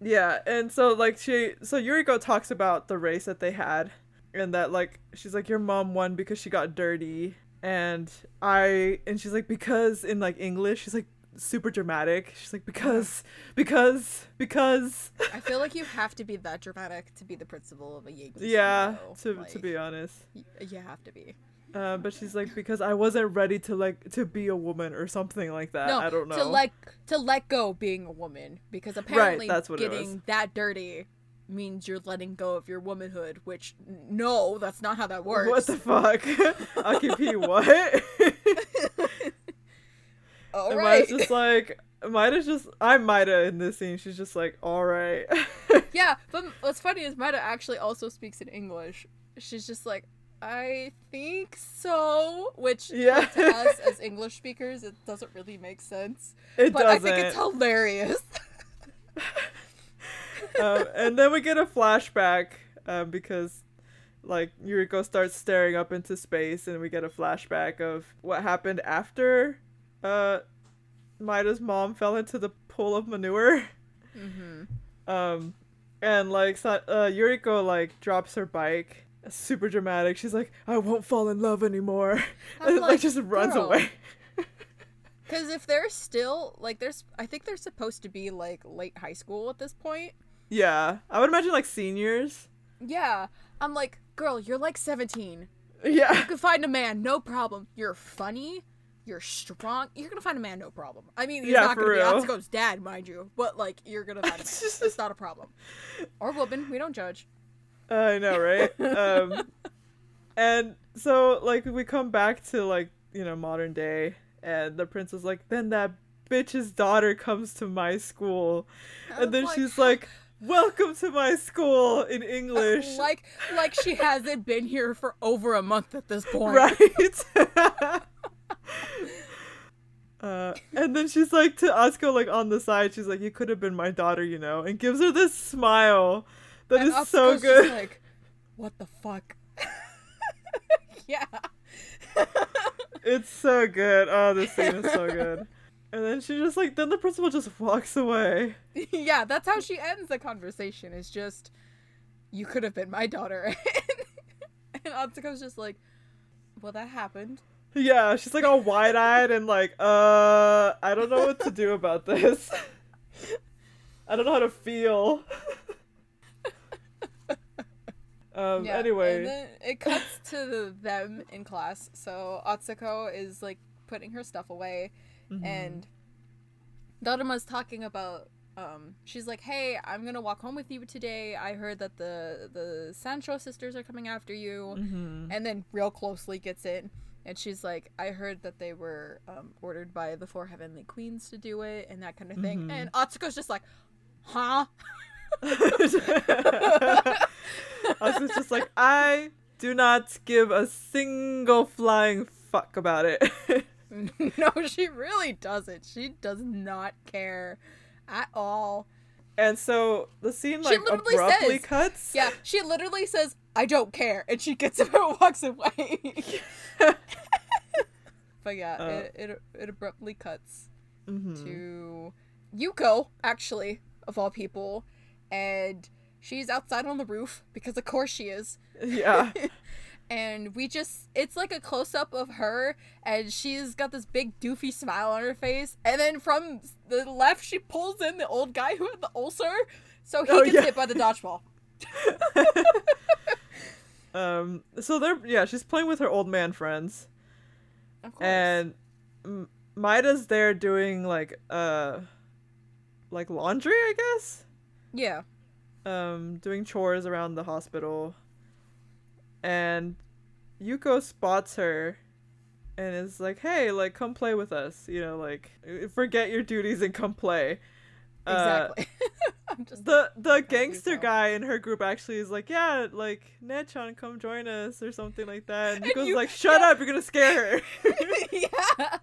yeah, and so like she, so Yuriko talks about the race that they had, and that like she's like, your mom won because she got dirty, and I, and she's like because in like English, she's like super dramatic. She's like because, because, because.
I feel like you have to be that dramatic to be the principal of a Yankee.
Yeah, to
Like,
to be honest.
y- you have to be.
Uh, but she's like because I wasn't ready to like to be a woman or something like that.
no,
I don't know.
to like to let go being a woman because apparently
that's what
getting that dirty means you're letting go of your womanhood. Which no, that's not how that works.
What the fuck? Akipi what?
All
and
right.
Maida's just like Maida's just I'm Maida in this scene. She's just like, all right.
yeah, but what's funny is Maida actually also speaks in English. She's just like, I think so, which
Yeah.
to us as English speakers, it doesn't really make sense.
it
But I
doesn't.
I think it's hilarious.
um, and then we get a flashback um, because like Yuriko starts staring up into space, and we get a flashback of what happened after uh, Maida's mom fell into the pool of manure.
mm-hmm.
Um, and like uh, Yuriko like drops her bike, super dramatic. She's like, "I won't fall in love anymore," and like,
like,
just runs
"Girl."
away.
Because if they're still like, there's, I think they're supposed to be like late high school at this point.
Yeah, I would imagine like seniors.
Yeah, I'm like, girl, you're like 17.
Yeah,
You can find a man, no problem. You're funny. You're strong. You're gonna find a man, no problem. I mean, he's
Yeah,
not gonna
real.
be Atsuko's dad, mind you, but like, you're gonna find a man. it's not a problem. Or woman, we don't judge.
I know, right? um, and so like we come back to like you know modern day, and the prince is like, then that bitch's daughter comes to my school, and then
like-
she's like, welcome to my school in English.
Like, like she hasn't been here for over a month at this point.
right uh, and then she's like to Atsuko like on the side she's like you could have been my daughter you know and gives her this smile that
And
is so
Atsuko's just
good
like, what the fuck? yeah.
it's so good oh this scene is so good And then she just like then the principal just walks away.
yeah, that's how she ends the conversation. It's just, you could have been my daughter. and Atsuko's just like, well, that happened.
Yeah, she's like all wide eyed and like, uh, I don't know what to do about this. I don't know how to feel. um.
Yeah,
anyway.
And then it cuts to them in class. So Atsuko is like putting her stuff away,
Mhm.
and Daruma's talking about. Um, she's like, "Hey, I'm gonna walk home with you today. I heard that the the Sancho sisters are coming after you."
Mhm.
And then real closely gets in, and she's like, "I heard that they were um, ordered by the four heavenly queens to do it, and that kind of thing."
Mhm.
And Atsuko's just like, "Huh?"
Was just like, I do not give a single flying fuck about it.
no, she really doesn't. She does not care at all.
and so the scene
She
like
literally
abruptly
says-
cuts.
Yeah, she literally says, "I don't care," and she gets up and walks away. but yeah,
Uh.
it, it it abruptly cuts
Mhm.
to Yuko, actually, of all people, and she's outside on the roof because of course she is.
Yeah.
and we just it's like a close up of her and she's got this big doofy smile on her face and then from the left she pulls in the old guy who had the ulcer so he
Oh,
gets
yeah.
hit by the dodgeball
um. So they're yeah. She's playing with her old man friends,
of course
and M- Maida's there doing like uh, like laundry, I guess.
yeah
um doing chores around the hospital and Yuko spots her and is like, "Hey, like come play with us." You know, like forget your duties and come play. Uh,
exactly i'm just
the the gangster
Yuko."
guy in her group actually is like, "Yeah, like Nechan, come join us" or something like that. And
And
Yuko's
you-
like, "Shut up, you're gonna scare her."
yeah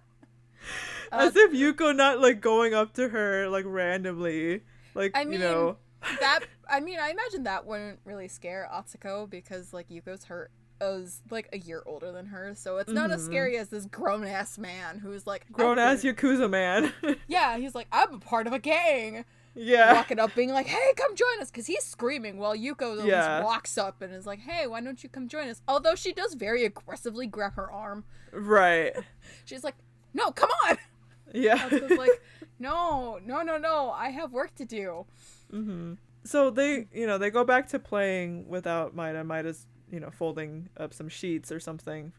As
Uh,
if Yuko not like going up to her like randomly, like
I
you
mean,
know.
that i mean i imagine that wouldn't really scare atsuko because like yuko's hurt is like a year older than her so it's not as
Mhm.
scary as this grown-ass man who's like
grown ass
good."
Yakuza man.
yeah he's like i'm a part of a gang
yeah.
walking up being like hey come join us because he's screaming while yuko just
Yeah.
walks up and is like hey why don't you come join us although she does very aggressively grab her arm
Right.
she's like no come on
Yeah.
Like no no no no i have work to do
hmm So they, you know, they go back to playing without Maida. Maida's, you know, folding up some sheets or something.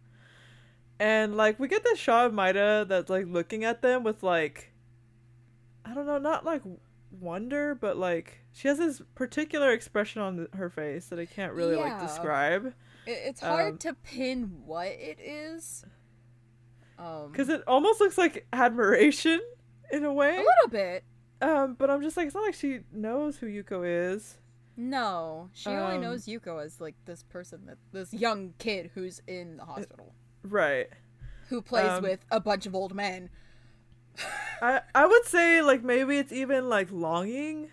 And like we get this shot of Maida that's like looking at them with like I don't know, not like wonder, but like she has this particular expression on th- her face that I can't really like describe
It, it's hard
Um,
to pin what it is. Um,
cuz it almost looks like admiration in a way.
a little bit.
Um but I'm just like it's not like she knows who Yuko is.
No, she only
Um,
knows Yuko as like this person that this young kid who's in the hospital
Right.
who plays
um,
with a bunch of old men.
I I would say like maybe it's even like longing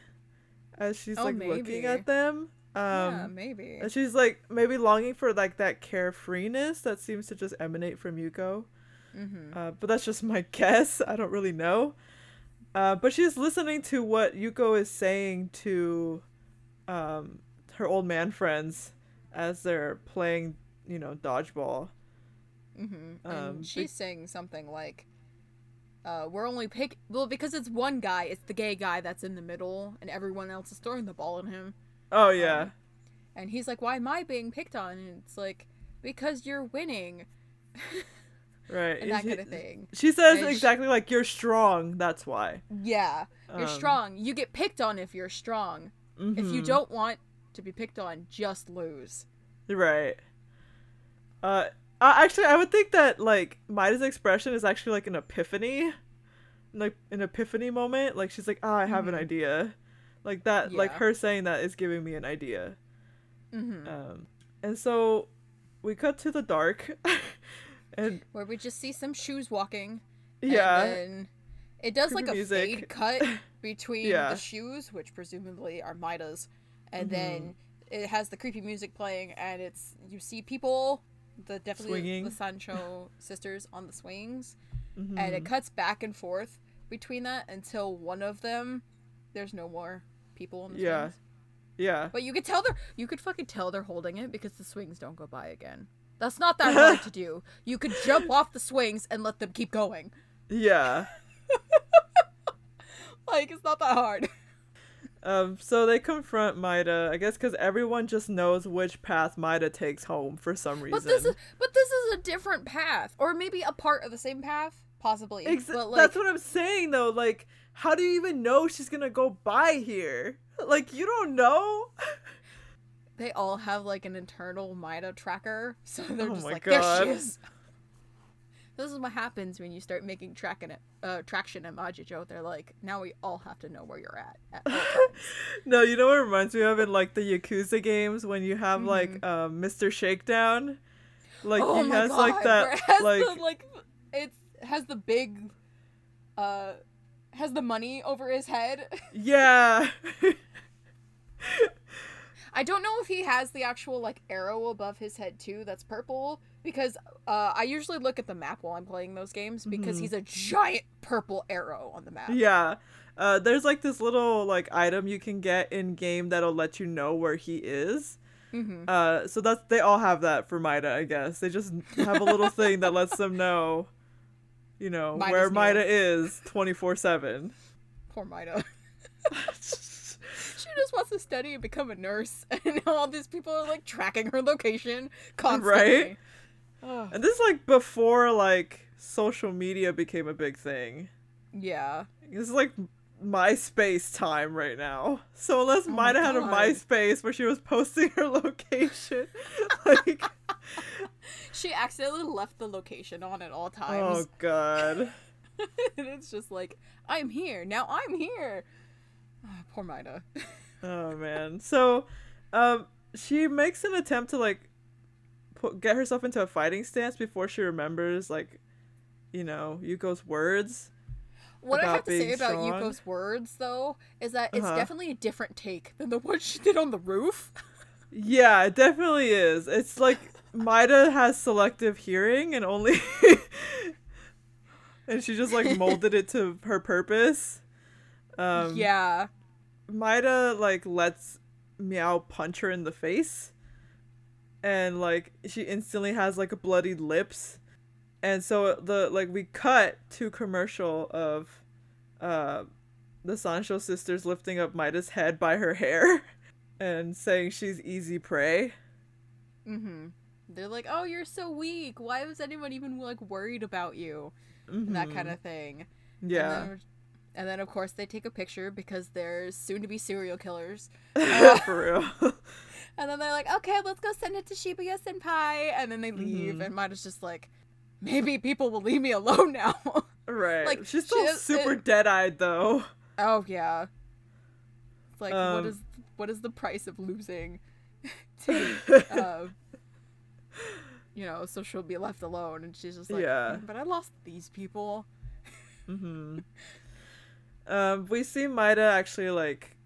as she's
Oh,
like
maybe.
looking at them.
yeah,
Um
maybe.
and she's like maybe longing for like that carefreeness that seems to just emanate from Yuko.
hmm
Uh, but that's just my guess. I don't really know. Uh, but she's listening to what Yuko is saying to um, her old man friends as they're playing, you know, dodgeball.
hmm
um,
she's saying something like, uh, "We're only pick well because it's one guy. It's the gay guy that's in the middle, and everyone else is throwing the ball at him."
Oh yeah,
And he's like, "Why am I being picked on?" And it's like, "Because you're winning,"
right.
and that
She-
kind of thing.
She says
And she-
exactly like you're strong. That's why.
Yeah, you're
Um,
strong. You get picked on if you're strong. If you
mhm.
don't want to be picked on, just lose.
Right. Uh, actually, I would think that like Maida's expression is actually like an epiphany, like an epiphany moment. Like she's like, "Ah, I have an
Mhm.
idea," like that. Like her saying that is giving me an idea.
hmm
Um, and so we cut to the dark, and
Where we just see some shoes walking.
yeah,
And then it does like a
music.
fade cut between
Yeah.
the shoes, which presumably are Maida's, and
Mhm.
then it has the creepy music playing, and it's you see people, the definitely
Swinging.
the Sancho sisters on the swings,
Mhm.
and it cuts back and forth between that until one of them there's no more people on the
Yeah.
swings.
Yeah.
But you could tell they're you could fucking tell they're holding it because the swings don't go by again. That's not that hard to do. You could jump off the swings and let them keep going.
Yeah.
Like it's not that hard.
Um, so they confront Maida, I guess because everyone just knows which path Maida takes home for some reason.
But this is but this is a different path, or maybe a part of the same path, possibly.
Ex-
but like,
That's what I'm saying though. Like, how do you even know she's gonna go by here? Like, you don't know.
they all have like an internal Maida tracker, so they're
Oh
just
my
like, there
God.
she is. This is what happens when you start making track and uh, traction at Majijo. They're like, now we all have to know where you're at at.
No, you know what it reminds me of in like the Yakuza games when you have like
Mm-hmm.
um, Mr. Shakedown. Like
oh
he has
god!
like that
has
like
the, like it has the big, uh, has the money over his head.
yeah.
I don't know if he has the actual like arrow above his head too. That's purple because uh, I usually look at the map while I'm playing those games because
Mhm.
he's a giant purple arrow on the map.
yeah. Uh, there's like this little like item you can get in game that'll let you know where he is.
Mm-hmm.
Uh, so that's they all have that for Maida, I guess. They just have a little thing that lets them know, you know,
Maida's
where. Maida is twenty four seven.
Poor Maida. just wants to study and become a nurse, and all these people are like tracking her location constantly.
Right?
Ugh.
And this is like before like social media became a big thing.
yeah.
This is like MySpace time right now. So unless
Oh my
Maida had a. MySpace where she was posting her location, like
She accidentally left the location on at all times.
oh god.
and it's just like, I'm here. Now I'm here. Ah, poor Maida.
Oh man. So, um, she makes an attempt to like put get herself into a fighting stance before she remembers like, you know, Yuko's words.
What I have to say about
strong.
Yuko's words, though, is that it's
Uh-huh.
definitely a different take than the one she did on the roof.
Yeah, it definitely is. It's like Maida has selective hearing and only and she just like molded it to her purpose. Um
yeah.
Maida like lets Meow punch her in the face. And like she instantly has like a bloodied lips. And so the like we cut to commercial of uh the Sancho sisters lifting up Maida's head by her hair and saying she's easy prey.
Mm-hmm. They're like, oh, you're so weak. Why was anyone even like worried about you? And that kind of thing.
Yeah.
And then, of course, they take a picture because they're soon to be serial killers.
For real.
And then they're like, okay, let's go send it to Shibuya Senpai. And then they leave,
Mhm.
and Maida's just like, maybe people will leave me alone now.
right.
Like,
she's still
she
super
it-
dead-eyed though.
oh yeah. It's like, what
Um,
is what is the price of losing to, uh, you know, so she'll be left alone, and she's just like,
Yeah.
"Mm, but I lost these people.
hmm Um, we see Maida actually like,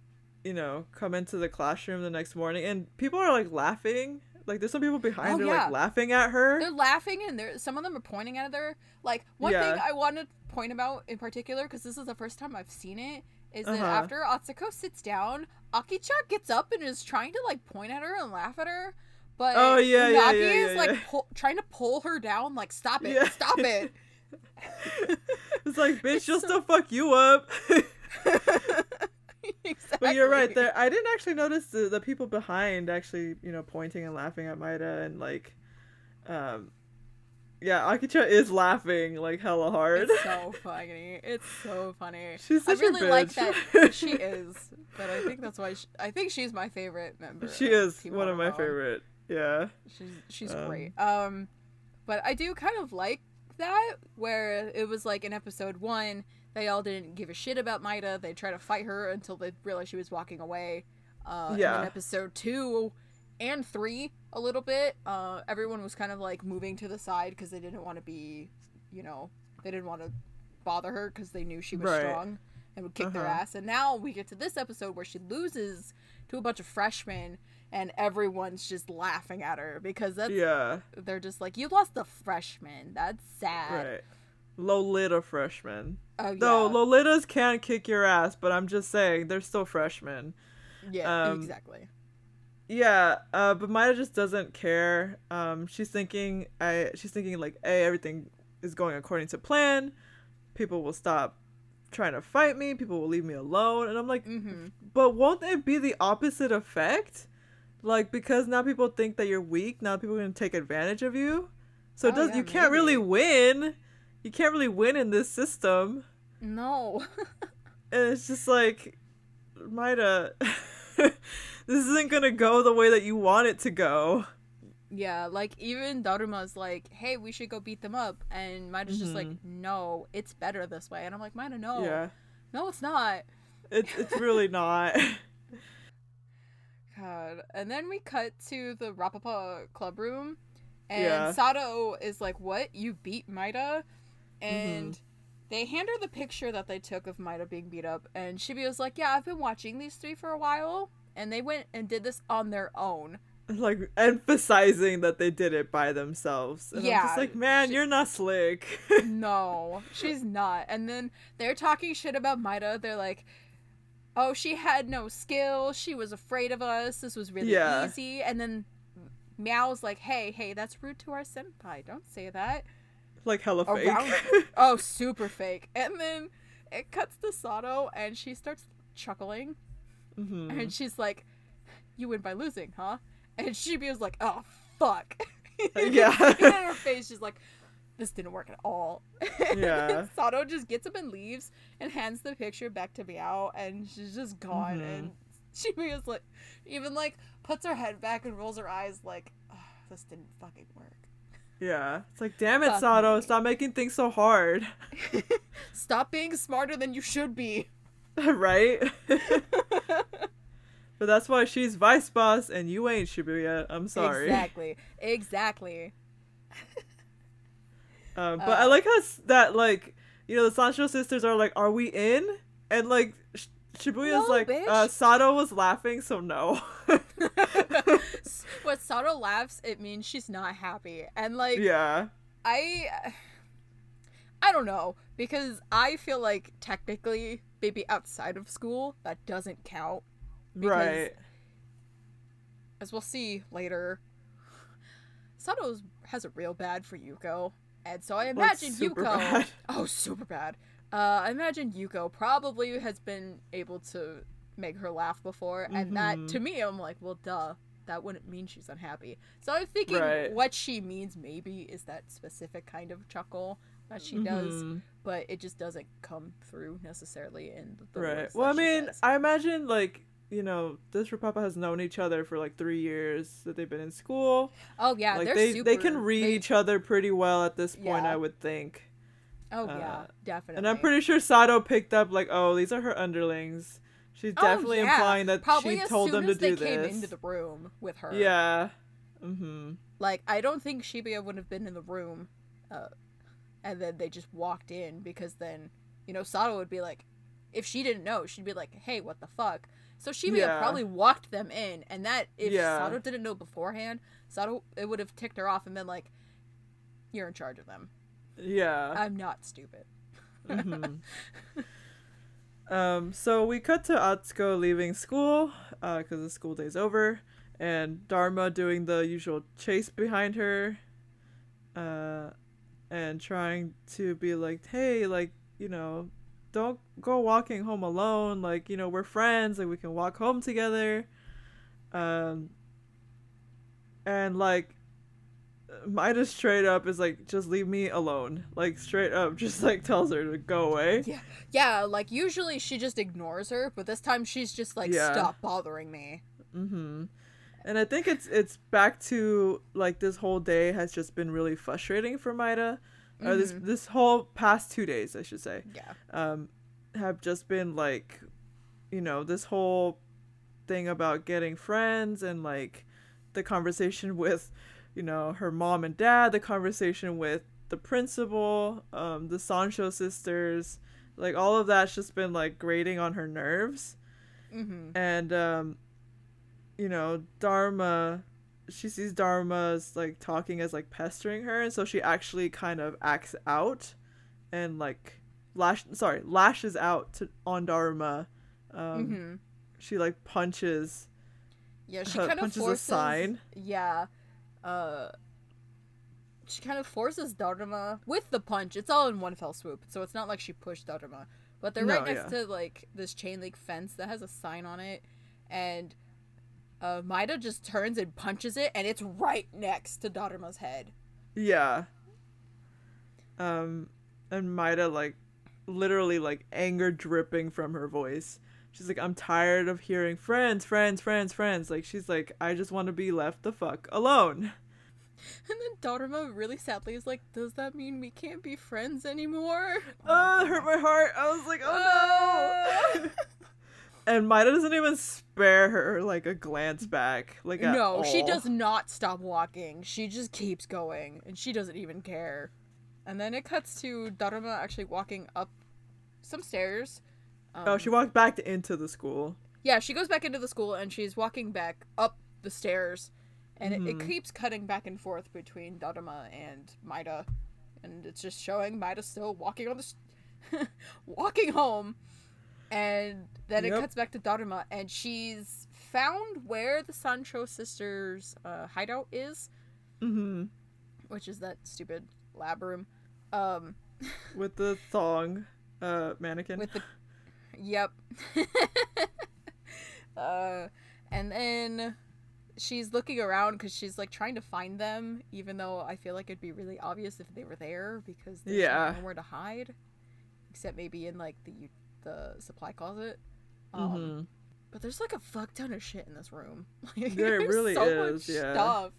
you know, come into the classroom the next morning, and people are like laughing. Like, there's some people behind
Oh,
her
yeah.
like laughing at her.
They're laughing, and they're some of them are pointing at her. Like one
Yeah.
thing I want to point about in particular, because this is the first time I've seen it, is that
Uh-huh.
after Atsuko sits down, Akicha gets up and is trying to like point at her and laugh at her. But
Oh, yeah, yeah,
Unagi
yeah,
is
yeah,
like
yeah.
pull, trying to pull her down, like stop it,
Yeah.
stop it.
it's like, bitch, she'll still fuck you up.
exactly.
But you're right. There, I didn't actually notice the, the people behind actually, you know, pointing and laughing at Maida and like, um, yeah, Akicha is laughing like hella hard.
It's so funny. It's so funny.
She's
I
such
really
a bitch.
like that she is, but I think that's why she, I think she's my favorite member.
she is one of my favorite. Yeah.
She's she's
Um,
great. Um, but I do kind of like that where it was like in episode one they all didn't give a shit about Maida. They tried to fight her until they realized she was walking away. Uh,
Yeah.
episode two and three a little bit. Uh, everyone was kind of like moving to the side because they didn't want to be, you know, they didn't want to bother her because they knew she was
Right.
strong and would kick their
Uh-huh.
ass. And now we get to this episode where she loses to a bunch of freshmen and everyone's just laughing at her because that's
Yeah.
they're just like you lost a freshman. That's sad.
Right. Lolita freshmen.
Oh yeah.
Though Lolitas can kick your ass, but I'm just saying they're still freshmen.
yeah,
um,
exactly.
Yeah, uh, but Maida just doesn't care. Um, she's thinking, I she's thinking like, hey, everything is going according to plan. People will stop trying to fight me. People will leave me alone, and I'm like,
Mhm.
but won't it be the opposite effect? Like because now people think that you're weak. Now people are gonna take advantage of you. So it
Oh,
does.
yeah,
you can't really win. You can't really win in this system.
No.
And it's just like, Maida, this isn't gonna go the way that you want it to go.
yeah, like even Daruma's like, "Hey, we should go beat them up," and Maida's just like, mm-hmm. "No, it's better this way." And I'm like, "Maida, no,
Yeah,
no, it's not."
it's it's really not.
God. And then we cut to the Rapapa club room, and
Yeah.
Sato is like, "What? You beat Maida?"
Mm-hmm.
And they hand her the picture that they took of Maida being beat up, and Shibuya's like, "Yeah, I've been watching these three for a while, and they went and did this on their own."
like emphasizing that they did it by themselves. And I'm
Yeah,
just like, man,
she-
you're not slick.
no, she's not. And then they're talking shit about Maida. They're like, "Oh, she had no skill. She was afraid of us. This was really
Yeah.
easy." And then Meow's like, "Hey, hey, that's rude to our senpai. Don't say that."
like hella fake.
Around- oh, super fake. And then it cuts to Sato, and she starts chuckling,
hmm
and she's like, "You win by losing, huh?" And Shibuya's like, "Oh, fuck."
Yeah.
and in her face, she's like, "This didn't work at all."
Yeah.
Sato just gets up and leaves, and hands the picture back to Meow, and she's just gone.
Mhm.
And Shibuya's like, even like puts her head back and rolls her eyes, like, oh, "This didn't fucking work."
Yeah, it's like, damn it,
Fuck
Sato,
me.
stop making things so hard,
Stop being smarter than you should be.
right? but that's why she's vice boss and you ain't Shibuya. I'm sorry.
Exactly. Exactly.
Um, but I
Uh,
like how that like you know the Sancho sisters are like, are we in? And like Sh- Shibuya's
No,
like,
bitch.
uh, Sato was laughing, so no.
when Sato laughs, it means she's not happy. And like
yeah,
I I don't know because I feel like technically maybe outside of school that doesn't count because-
right.
as we'll see later. Sato has a real bad for Yuko. And so I imagine Yuko
bad.
Oh, super bad. Uh I imagine Yuko probably has been able to make her laugh before and that
Mhm.
to me I'm like, well duh. That wouldn't mean she's unhappy. So I'm thinking
Right.
what she means maybe is that specific kind of chuckle that she does,
Mhm.
but it just doesn't come through necessarily in the
Right. Well, I mean,
says.
I imagine like you know this Papa has known each other for like three years that they've been in school.
oh yeah,
like
they're
they
super,
they can read
they-
each other pretty well at this point,
Yeah.
I would think.
Oh yeah,
uh,
definitely.
And I'm pretty sure Sato picked up like, oh, these are her underlings. She's
Oh,
definitely
yeah.
implying that
Probably
she told them to do this.
Probably as soon
as
they
came
into the room with her.
Yeah. Mm-hmm.
Like I don't think Shibuya would have been in the room, uh, and then they just walked in because then you know Sato would be like, if she didn't know, she'd be like, hey, what the fuck. So Shibuya
Yeah.
probably walked them in, and that if
Yeah.
Sato didn't know beforehand, Sato it would have ticked her off and been like, you're in charge of them.
Yeah.
I'm not stupid.
Mhm. um, so we cut to Atsuko leaving school because the school day's over, and Dharma doing the usual chase behind her, uh, and trying to be like, hey, like, you know, don't go walking home alone. Like, you know, we're friends. Like, we can walk home together. Um, and like, Maida's straight up is like, just leave me alone. Like straight up, just like tells her to go away.
Yeah, yeah. Like usually she just ignores her, but this time she's just like,
Yeah.
stop bothering me.
Mm-hmm. And I think it's it's back to like this whole day has just been really frustrating for Maida. Or this
Mhm.
this whole past two days, I should say,
Yeah.
um, have just been like, you know, this whole thing about getting friends and like the conversation with, you know, her mom and dad, the conversation with the principal, um, the Sancho sisters, like all of that's just been like grating on her nerves.
Mm-hmm.
and um you know dharma she sees dharma's like talking as like pestering her and so she actually kind of acts out and like lash sorry lashes out to on Dharma. Um,
hmm
She like punches
Yeah, she
uh,
kind of
punches
forces.
a sign.
Yeah. Uh. She kind of forces Dharma with the punch. It's all in one fell swoop, so it's not like she pushed Dharma. But they're right next
yeah.
to like this chain link fence that has a sign on it, and uh, Maida just turns and punches it, and it's right next to Dharma's head.
Yeah. Um, and Maida like literally like anger dripping from her voice. She's like, I'm tired of hearing friends, friends, friends, friends. Like she's like, I just want to be left the fuck alone.
And then Dharma really sadly is like, "Does that mean we can't be friends anymore?"
Oh, it hurt my heart. I was like, oh no. and Maida doesn't even spare her like a glance back. Like
no, she does not stop walking. She just keeps going, and she doesn't even care. And then it cuts to Dharma actually walking up some stairs. Um,
Oh, she walked back into the school.
yeah, she goes back into the school, and she's walking back up the stairs, and it, it
Mhm.
keeps cutting back and forth between Dharma and Maida, and it's just showing Maida still walking on the, s- walking home, and then it cuts back to Dharma, and she's found where the Sancho sisters' uh, hideout is,
Mm-hmm.
which is that stupid lab room. Um,
With the thong, uh, mannequin.
with the, yep. uh, and then she's looking around because she's like trying to find them, even though I feel like it'd be really obvious if they were there because there's
Yeah.
nowhere to hide, except maybe in like the the supply closet. Um,
mm-hmm.
But there's like a fuck ton of shit in this room. Like,
There
there's
really
so
is,
much
yeah.
stuff.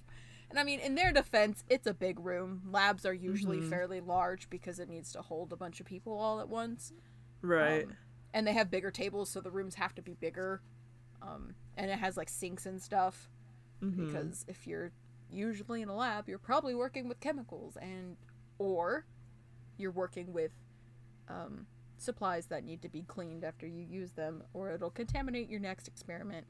And I mean, in their defense, it's a big room. Labs are usually
Mhm.
fairly large because it needs to hold a bunch of people all at once.
Right.
Um, and they have bigger tables, so the rooms have to be bigger. Um, and it has like sinks and stuff
Mhm.
because if you're usually in a lab, you're probably working with chemicals and or you're working with um, supplies that need to be cleaned after you use them, or it'll contaminate your next experiment.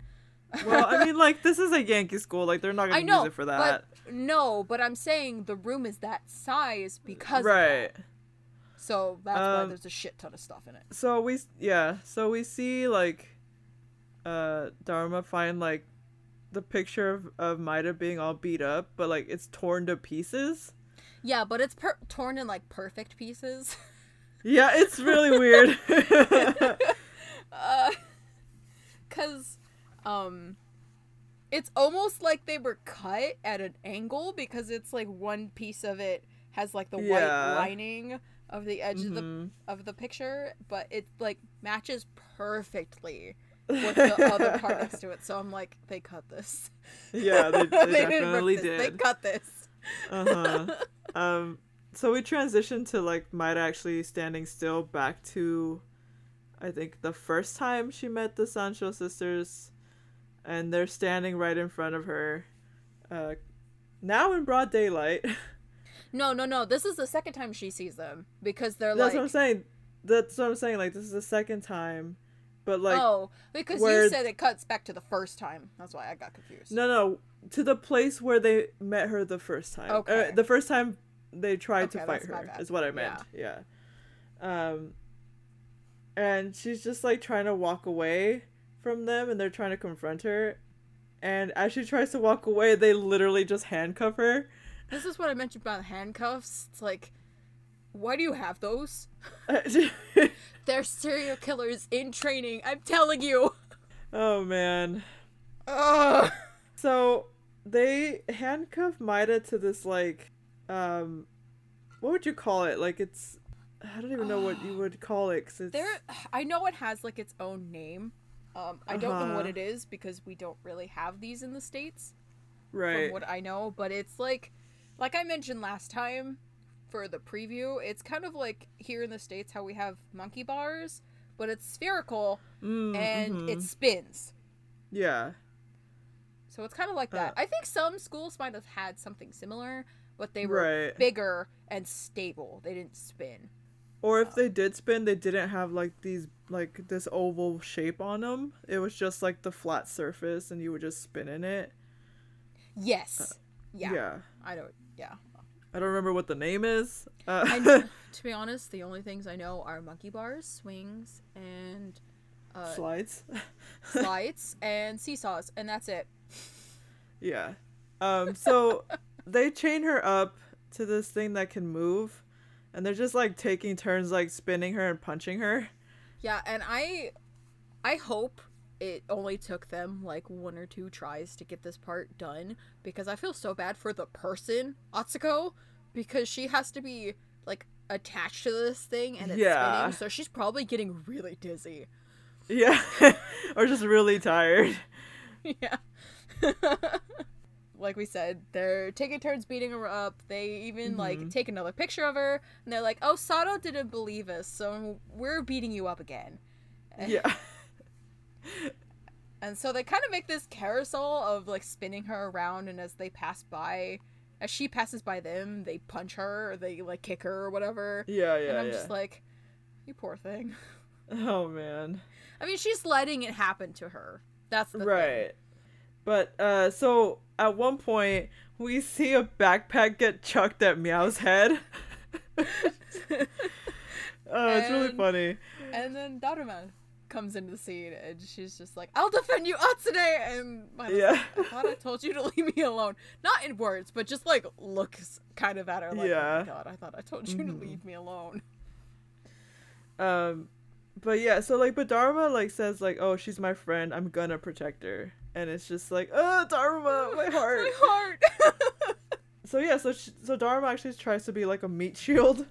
well, I mean, like this is a Yankee school. Like they're not gonna
know
use it for that.
But no, but I'm saying the room is that size because
right.
that. So that's why
Um,
there's a shit ton of stuff in it.
So we yeah. So we see like, uh, Dharma find like, the picture of of Maida being all beat up, but like it's torn to pieces.
Yeah, but it's per- torn in like perfect pieces.
Yeah, it's really weird.
uh, cause, um, it's almost like they were cut at an angle because it's like one piece of it has like the white lining of the edge of the
Mhm.
of the picture, but it like matches perfectly with the other part next to it. So I'm like, they cut this.
Yeah, they, they,
didn't rip
definitely did.
They cut this.
Uh-huh. um so we transition to like Maida actually standing still back to I think the first time she met the Sancho sisters and they're standing right in front of her. Uh now in broad daylight.
No, no, no. This is the second time she sees them because they're
That's
like,
what I'm saying. That's what I'm saying. Like this is the second time. But like
oh, because
where-
you said it cuts back to the first time. That's why I got confused.
no no to the place where they met her the first time.
Okay.
Uh, the first time they tried
Okay,
to fight her is what I meant. Yeah. Um and she's just like trying to walk away from them and they're trying to confront her. And as she tries to walk away, they literally just handcuff her.
This is what I mentioned about handcuffs. It's like, why do you have those? They're serial killers in training. I'm telling you.
oh man.
Ugh.
So they handcuff Maida to this like um what would you call it? Like it's I don't even know what you would call it 'cause it's
There, I know it has like its own name. Um, I don't know what
Uh-huh.
it is because we don't really have these in the states.
right.
from what I know, but it's like like I mentioned last time for the preview, it's kind of like here in the states how we have monkey bars, but it's spherical
Mm,
and
mhm.
it spins.
yeah.
So it's kind of like that.
Uh.
I think some schools might have had something similar, but they were
Right.
bigger and stable. They didn't spin.
Or if they did spin, they didn't have like these like this oval shape on them. It was just like the flat surface, and you would just spin in it.
Yes. yeah.
Uh, Yeah.
I don't. Yeah.
I don't remember what the name is. Uh,
And to be honest, the only things I know are monkey bars, swings, and uh,
slides.
slides and seesaws, and that's it.
Yeah. Um. So they chain her up to this thing that can move, and they're just like taking turns, like spinning her and punching her.
Yeah, and I, I hope it only took them like one or two tries to get this part done because I feel so bad for the person Atsuko because she has to be like attached to this thing and it's
Yeah.
spinning, so she's probably getting really dizzy.
Yeah. or just really tired.
yeah. like we said, they're taking turns beating her up. They even like
Mhm.
take another picture of her and they're like, "Oh, Sato didn't believe us, so we're beating you up again."
Yeah.
And so they kind of make this carousel of like spinning her around, and as they pass by, as she passes by them, they punch her or they like kick her or whatever.
Yeah. Yeah.
and I'm
yeah.
just like, you poor thing.
oh man.
I mean, she's letting it happen to her. That's the thing.
But uh so at one point we see a backpack get chucked at Meow's head. Oh, it's really funny.
And then Daruma comes into the scene, and she's just like, "I'll defend you, Atsune." And Mina's
Yeah.
like, I thought I told you to leave me alone. Not in words, but just like looks kind of at her like, "Oh
Yeah.
my god, I thought I told you
Mhm.
to leave me alone."
Um but yeah, so like but Dharma like says like, "Oh, she's my friend. I'm gonna protect her." And it's just like, "Oh, Dharma, my heart."
my heart.
so yeah, so sh- so Dharma actually tries to be like a meat shield.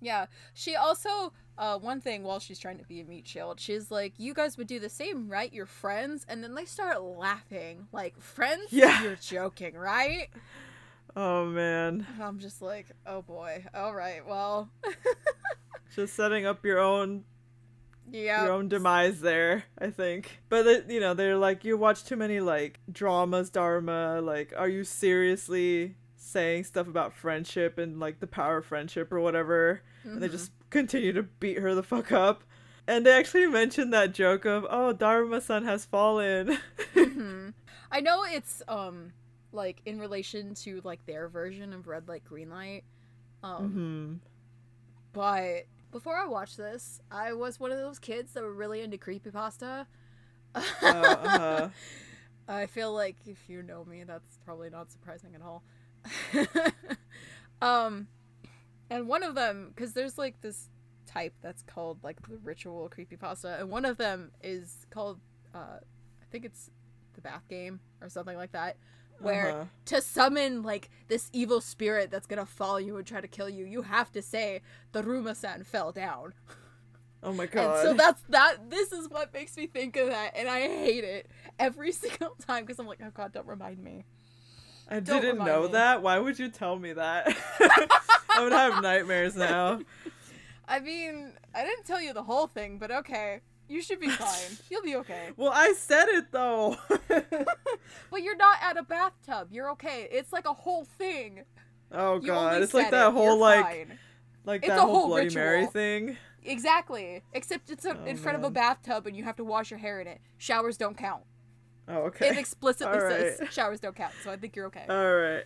Yeah. She also uh one thing while she's trying to be a meat shield, she's like, You guys would do the same, right? You're friends and then they start laughing. Like, friends?
Yeah.
You're joking, right?
Oh man.
And I'm just like, oh boy. Alright, well
Just setting up your own
Yeah.
your own demise there, I think. But they, you know, they're like, you watch too many like dramas, Dharma. Like, are you seriously saying stuff about friendship and like the power of friendship or whatever? And they
Mhm.
just continue to beat her the fuck up. And they actually mentioned that joke of, oh, Dharma-san has fallen.
Mhm. I know it's um like in relation to like their version of red light green light. Um
hmm
but before I watched this, I was one of those kids that were really into creepypasta.
uh-huh.
I feel like if you know me, that's probably not surprising at all. um, and one of them, because there's like this type that's called like the ritual creepypasta, and one of them is called, uh, I think it's the bath game or something like that, where
Uh-huh.
to summon like this evil spirit that's gonna follow you and try to kill you, you have to say the Ruma-san fell down.
Oh my god.
And so that's that. This is what makes me think of that, and I hate it every single time because I'm like, oh god, don't remind me.
I
don't
didn't know
me.
that. Why would you tell me that? I would have nightmares now.
I mean, I didn't tell you the whole thing, but okay, you should be fine. You'll be okay.
Well, I said it though.
But you're not at a bathtub. You're okay. It's like a whole thing.
oh
You
god, it's like that
it.
whole
You're
like
fine.
like
It's
that
a
whole,
whole
Bloody Mary thing.
exactly. Except it's a,
Oh,
in front of a bathtub, and you have to wash your hair in it. Showers don't count.
Oh, okay.
It explicitly says showers don't count. So I think you're okay.
All right.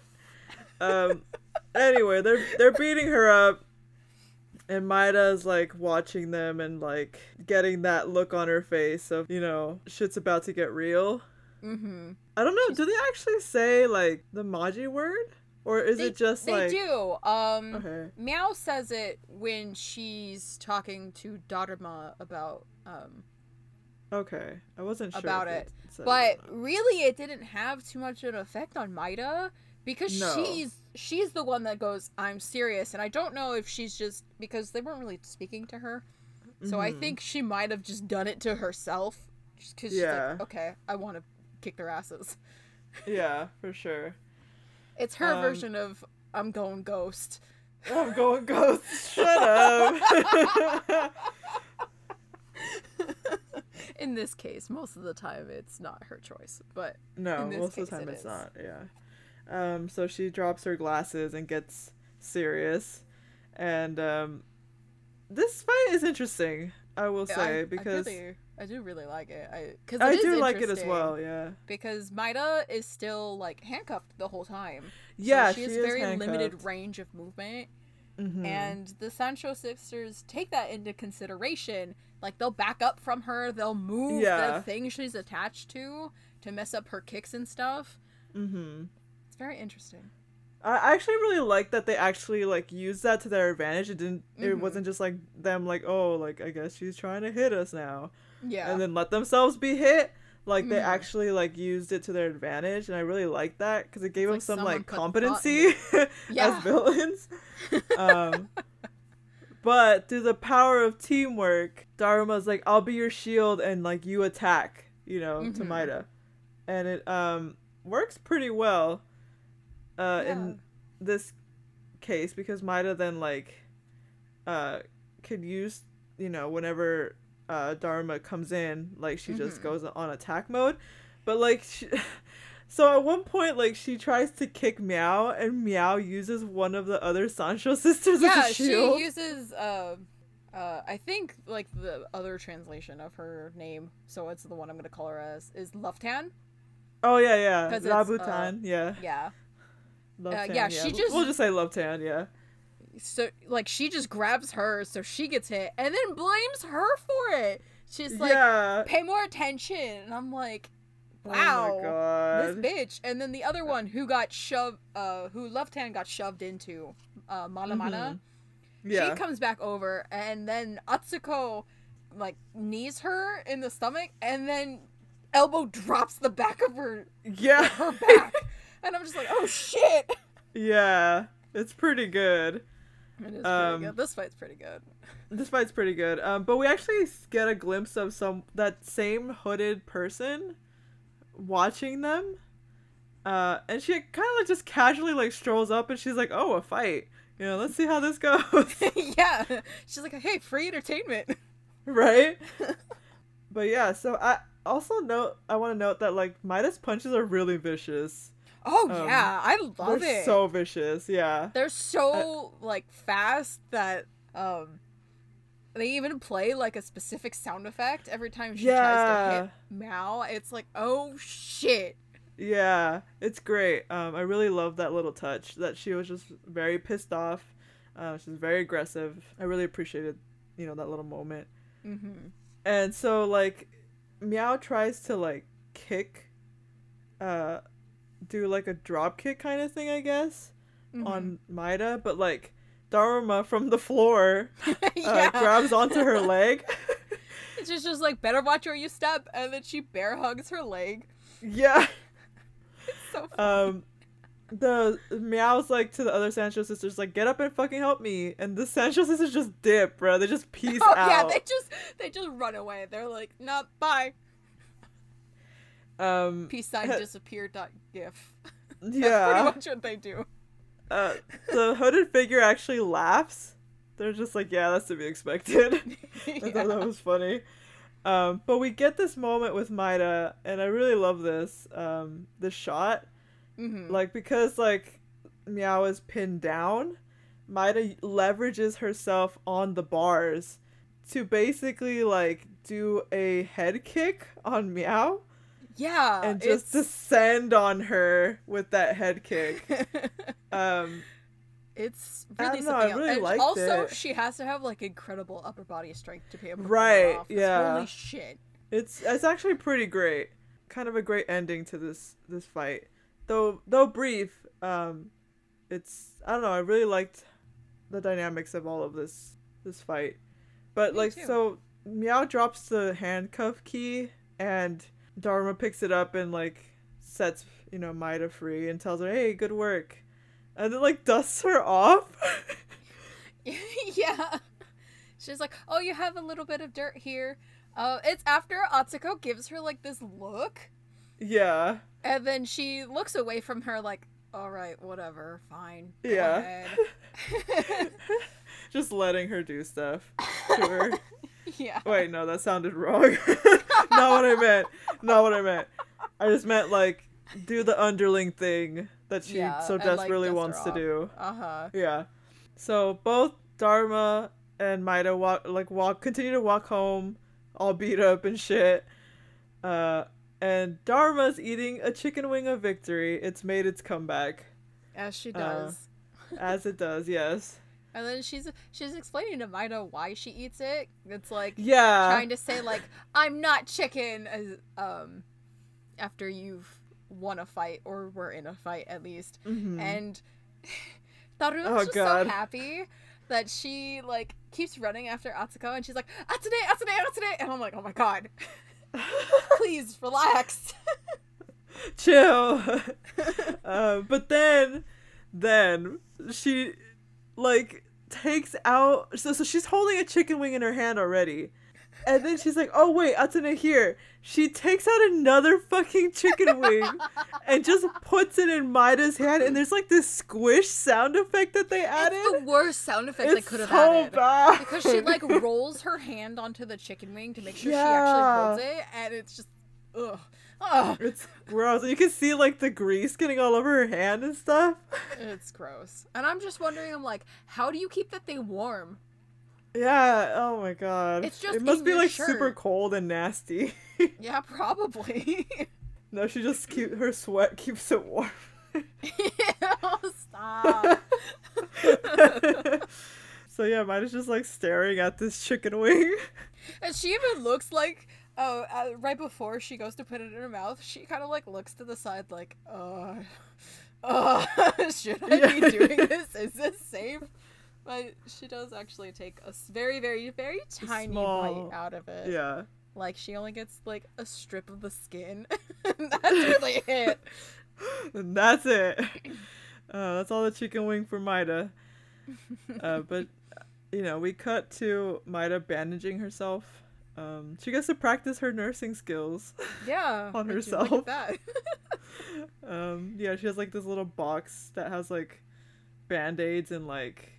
Um. anyway, they're they're beating her up, and Maida's like watching them and like getting that look on her face of you know shit's about to get real.
mm-hmm.
I don't know. Do they actually say like the Maji word, or is
They,
it just
they
like They
do. Um.
okay?
Meow says it when she's talking to Dharma about um
Okay, I wasn't sure
About
if
it. but really it didn't have too much of an effect on Maida because
No.
she's she's the one that goes I'm serious and I don't know if she's just because they weren't really speaking to her. So I
Mhm.
think she might have just done it to herself just she's
Yeah.
like okay, I want to kick their asses.
yeah, for sure.
It's her
Um,
version of I'm going ghost.
I'm going ghost. Shut up.
In this case, most of the time it's not her choice, but
no,
In this
most of the time
it
it's
is.
not. Yeah. Um. So she drops her glasses and gets serious, and um, this fight is interesting. I will
I-
say
I,
because
really, I do really like it. I because
I do like it as well. Yeah.
because Maida is still like handcuffed the whole time. So
Yeah.
she has very limited range of movement,
Mhm.
and the Sancho sisters take that into consideration. Like they'll back up from her, they'll move
Yeah.
the thing she's attached to to mess up her kicks and stuff.
Mhm.
Very interesting.
I actually really like that they actually like used that to their advantage. It didn't. It
Mhm.
wasn't just like them like oh like I guess she's trying to hit us now,
Yeah.
and then let themselves be hit. Like they
Mhm.
actually like used it to their advantage, and I really like that because it gave
It's
them
like
some like competency as villains. um, but through the power of teamwork, Dharma's like, "I'll be your shield," and like you attack, you know, to
Mhm.
Maida, and it um works pretty well. Uh,
Yeah.
in this case, because Maida then like, uh, could use you know whenever uh Dharma comes in, like she just
Mhm.
goes on attack mode, but like she. So at one point, like she tries to kick Meow, and Meow uses one of the other Sancho sisters
yeah,
as a shield.
she uses uh uh I think like the other translation of her name, so it's the one I'm gonna call her as is Luftan.
oh yeah, yeah,
'Cause it's,
Rabutan, yeah,
Yeah.
Love
uh,
Tan,
yeah, she just-
we'll just say Love Tan, yeah.
So like she just grabs her so she gets hit and then blames her for it. She's like
yeah.
pay more attention and I'm like
Oh
wow.
my god.
this bitch and then the other one who got shoved uh who left hand got shoved into uh mana mana
yeah.
she comes back over and then atsuko like knees her in the stomach and then elbow drops the back of her
yeah.
her back and i'm just like oh shit
yeah. It's pretty good.
it is
Um,
pretty good this fight's pretty good
This fight's pretty good. Um, but we actually get a glimpse of some that same hooded person watching them. Uh, and she kind of like just casually like strolls up and she's like, "Oh, a fight. You know, let's see how this goes."
yeah she's like hey free entertainment
right? but yeah, so I also note I want to note that like Maida's punches are really vicious.
Oh
Um,
yeah i love
They're
it
so vicious. Yeah.
they're so like fast that um they even play like a specific sound effect every time she tries to hit Mao. It's like, oh shit.
Yeah, it's great. Um, I really love that little touch that she was just very pissed off. Uh, she was very aggressive. I really appreciated, you know, that little moment.
Mm-hmm.
And so like, Meow tries to like kick, uh, do like a drop kick kind of thing, I guess,
Mm-hmm.
on Maida, but like Dharma from the floor uh,
yeah.
grabs onto her leg.
She's just like, better watch where you step, and then she bear hugs her leg.
yeah.
So funny.
um the meows like to the other Sancho sisters like get up and fucking help me and the Sancho sisters just dip bro they just peace
oh yeah, they just they just run away. They're like, nah, bye.
Um
Peace sign disappear dot gif. That's pretty much what they do.
uh, the hooded figure actually laughs they're just like yeah that's to be expected. I thought that was funny. Um but we get this moment with Maida and I really love this um this shot.
Mhm.
like because like meow is pinned down Maida leverages herself on the bars to basically like do a head kick on meow
yeah,
and just
it's
descend on her with that head kick um
it's
I
really
don't know, I
something else.
really
And
liked
also,
it.
she has to have like incredible upper body strength to be able to pull
Right,
it off.
yeah.
Holy shit.
it's it's actually pretty great kind of a great ending to this this fight though though brief um it's i don't know i really liked the dynamics of all of this this fight but
Me
like
too.
so meow drops the handcuff key and dharma picks it up and like sets you know maida free and tells her hey good work and then like dusts her off
yeah. She's like, "Oh, you have a little bit of dirt here." Uh, it's after Atsuko gives her like this look,
yeah
and then she looks away from her like, "All right, whatever, fine."
Yeah. just letting her do stuff to her
yeah.
Wait, no, that sounded wrong. Not what I meant. Not what I meant. I just meant like do the underling thing that she
Yeah,
so
and, like,
desperately wants to do.
Uh huh.
Yeah. So both Dharma and Maida walk like walk continue to walk home all beat up and shit. Uh and Dharma's eating a chicken wing of victory. It's made its comeback.
As she
Uh,
does.
As it does, yes.
And then she's she's explaining to Maida why she eats it. It's like
Yeah.
trying to say like I'm not chicken as um after you've won a fight or were in a fight at least.
Mhm.
And Taru's
Oh,
just
God.
so happy that she like keeps running after Atsuko and she's like Atsune Atsune Atsune and I'm like oh my god please relax.
chill. uh, but then, then she like takes out. So so she's holding a chicken wing in her hand already, and then she's like, "Oh wait, Atsune here." She takes out another fucking chicken wing and just puts it in Maida's hand, and there's like this squish sound effect that they added.
It's the worst sound effect they could have
so
added.
bad
because she like rolls her hand onto the chicken wing to make sure she actually holds it, and it's just ugh, ugh.
It's gross. You can see like the grease getting all over her hand and stuff.
it's gross. And I'm just wondering, I'm like, how do you keep that thing warm?
Yeah. Oh my god.
It's just
it must be like super cold and nasty.
Yeah, probably.
no, she just keep her sweat keeps it warm.
Stop.
so yeah, mine is just like staring at this chicken wing.
And she even looks like, oh, uh, right before she goes to put it in her mouth, she kind of like looks to the side, like, uh, uh, should I be doing this? Is this safe? But she does actually take a very, very, very tiny
Small-
bite out of it.
yeah.
Like she only gets like a strip of the skin. That's really it.
And that's it. Uh, that's all the chicken wing for Maida. Uh, but you know, we cut to Maida bandaging herself. Um, she gets to practice her nursing skills.
Yeah.
On herself.
That.
um, yeah, she has like this little box that has like band aids and like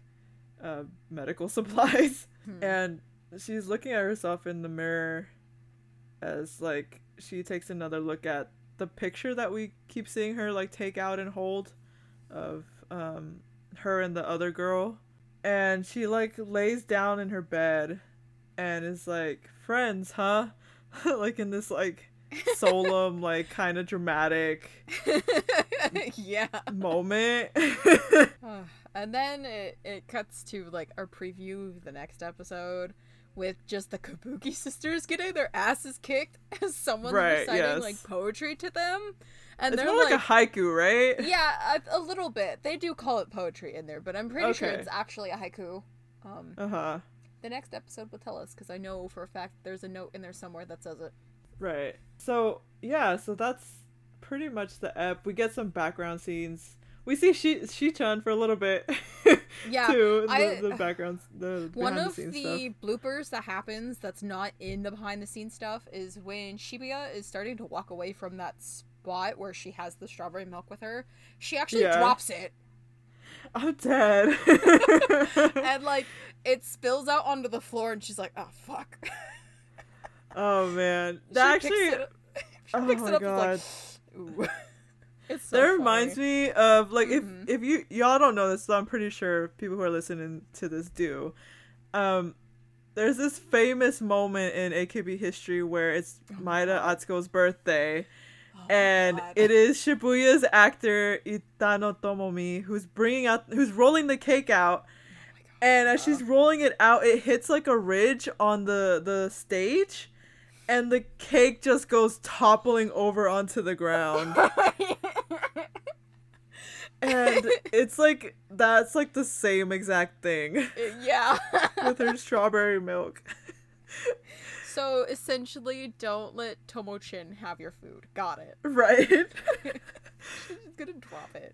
uh, medical supplies.
Hmm.
and she's looking at herself in the mirror as like she takes another look at the picture that we keep seeing her like take out and hold of um her and the other girl and she like lays down in her bed and is like friends huh like in this like solemn like kind of dramatic
yeah.
moment
Uh, and then it, it cuts to like our preview of the next episode with just the Kabuki sisters getting their asses kicked as someone's
Right,
reciting
yes.
like poetry to them. And
it's
they're
more
like,
like, a haiku right
yeah, a, a little bit. They do call it poetry in there, but I'm pretty sure it's actually a haiku. Um,
uh-huh
the next episode will tell us because I know for a fact there's a note in there somewhere that says it.
Right. So yeah, so that's pretty much the ep. We get some background scenes. We see she Shi-chan for a little bit.
Yeah,
too. The,
I-
the backgrounds, the
One of
the
the bloopers that happens that's not in the behind the scenes stuff is when Shibuya is starting to walk away from that spot where she has the strawberry milk with her. She actually
Yeah.
drops it
I'm dead.
and like it spills out onto the floor and she's like, "Oh fuck."
oh man,
She
that
picks
actually
it up- she
oh
picks
my
it up
God.
like. It's so
that reminds me of like
Mhm.
if if you y'all don't know this, so I'm pretty sure people who are listening to this do. Um, there's this famous moment in AKB history where it's
Oh
Maida Atsuko's birthday.
Oh
and it is Shibuya's actor Itano Tomomi who's bringing out who's rolling the cake out
Oh.
And as she's rolling it out it hits like a ridge on the the stage and the cake just goes toppling over onto the ground and it's like that's like the same exact thing
yeah.
with her strawberry milk
so essentially, don't let Tomo-chin have your food. Got it.
right
She's gonna drop it.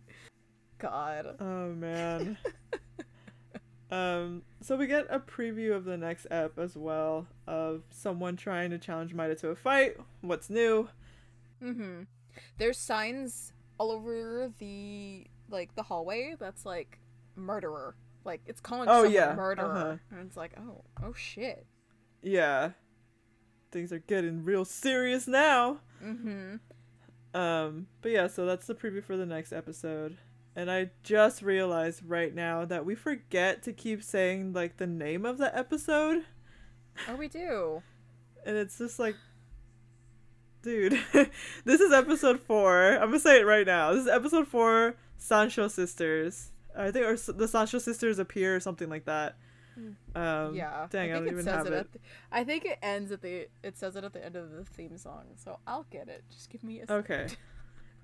God.
Oh man. Um so we get a preview of the next ep as well of someone trying to challenge Maida to a fight. What's new?
Mm-hmm. There's signs all over the like the hallway that's like murderer. Like it's calling
Oh,
someone
yeah,
murderer.
uh-huh.
And it's like, oh, oh shit.
Yeah. Things are getting real serious now.
Mm-hmm.
Um but yeah, so that's the preview for the next episode. And I just realized right now that we forget to keep saying like the name of the episode.
Oh, we do.
And it's just like, dude, this is episode four. I'm gonna say it right now. This is episode four, Sancho Sisters. I think or the Sancho sisters appear or something like that. Um,
yeah.
Dang, I,
think
don't even have
it.
it.
The, I think it ends at the. It says it at the end of the theme song, so I'll get it. Just give me a.
Okay.
second.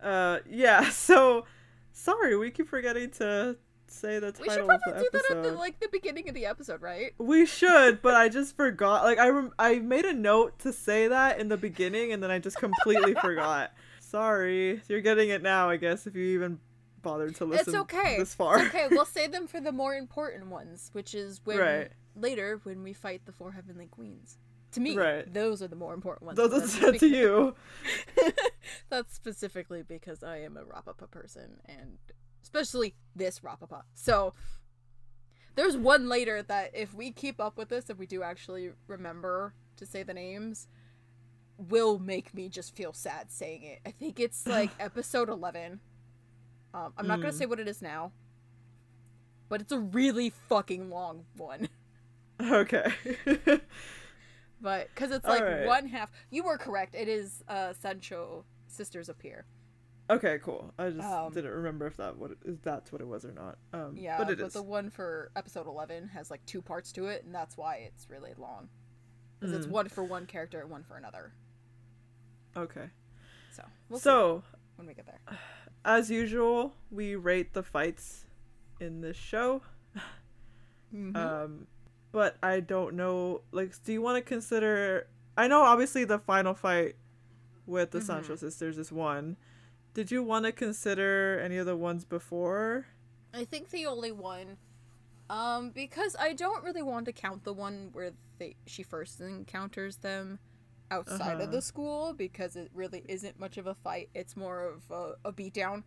Uh, yeah. So, sorry, we keep forgetting to say the
We should
title
probably do that at the like the beginning of the episode, right?
We should, but I just forgot. Like I rem- I made a note to say that in the beginning, and then I just completely forgot. Sorry, you're getting it now. I guess if you even bothered to listen
it's okay.
this far.
It's okay. We'll save them for the more important ones, which is when
Right.
later when we fight the four heavenly queens. To me,
Right.
those are the more important ones.
Those are said to you.
That's specifically because I am a Rapapa person, and especially this Rapapa. So there's one later that if we keep up with this, if we do actually remember to say the names, will make me just feel sad saying it. I think it's like episode 11. Um, I'm not gonna
Mm.
say what it is now, but it's a really fucking long one.
Okay.
But because it's like
Alright.
one half, you were correct. It is uh, Sancho sisters appear.
okay, cool. I just
Um,
didn't remember if that what if that's what it was or not. Um,
Yeah,
but
but, the one for episode 11 has like two parts to it, and that's why it's really long. Because it's
Mm.
one for one character and one for another.
Okay.
So, we'll see
so,
when we get there.
as usual, we rate the fights in this show.
Mhm.
Um, but I don't know. Like, do you want to consider? I know, obviously, the final fight with the
Mhm.
Sancho sisters is one. Did you want to consider any of the ones before?
I think the only one, um, because I don't really want to count the one where they she first encounters them outside
Uh-huh.
of the school because it really isn't much of a fight. It's more of a, a beatdown.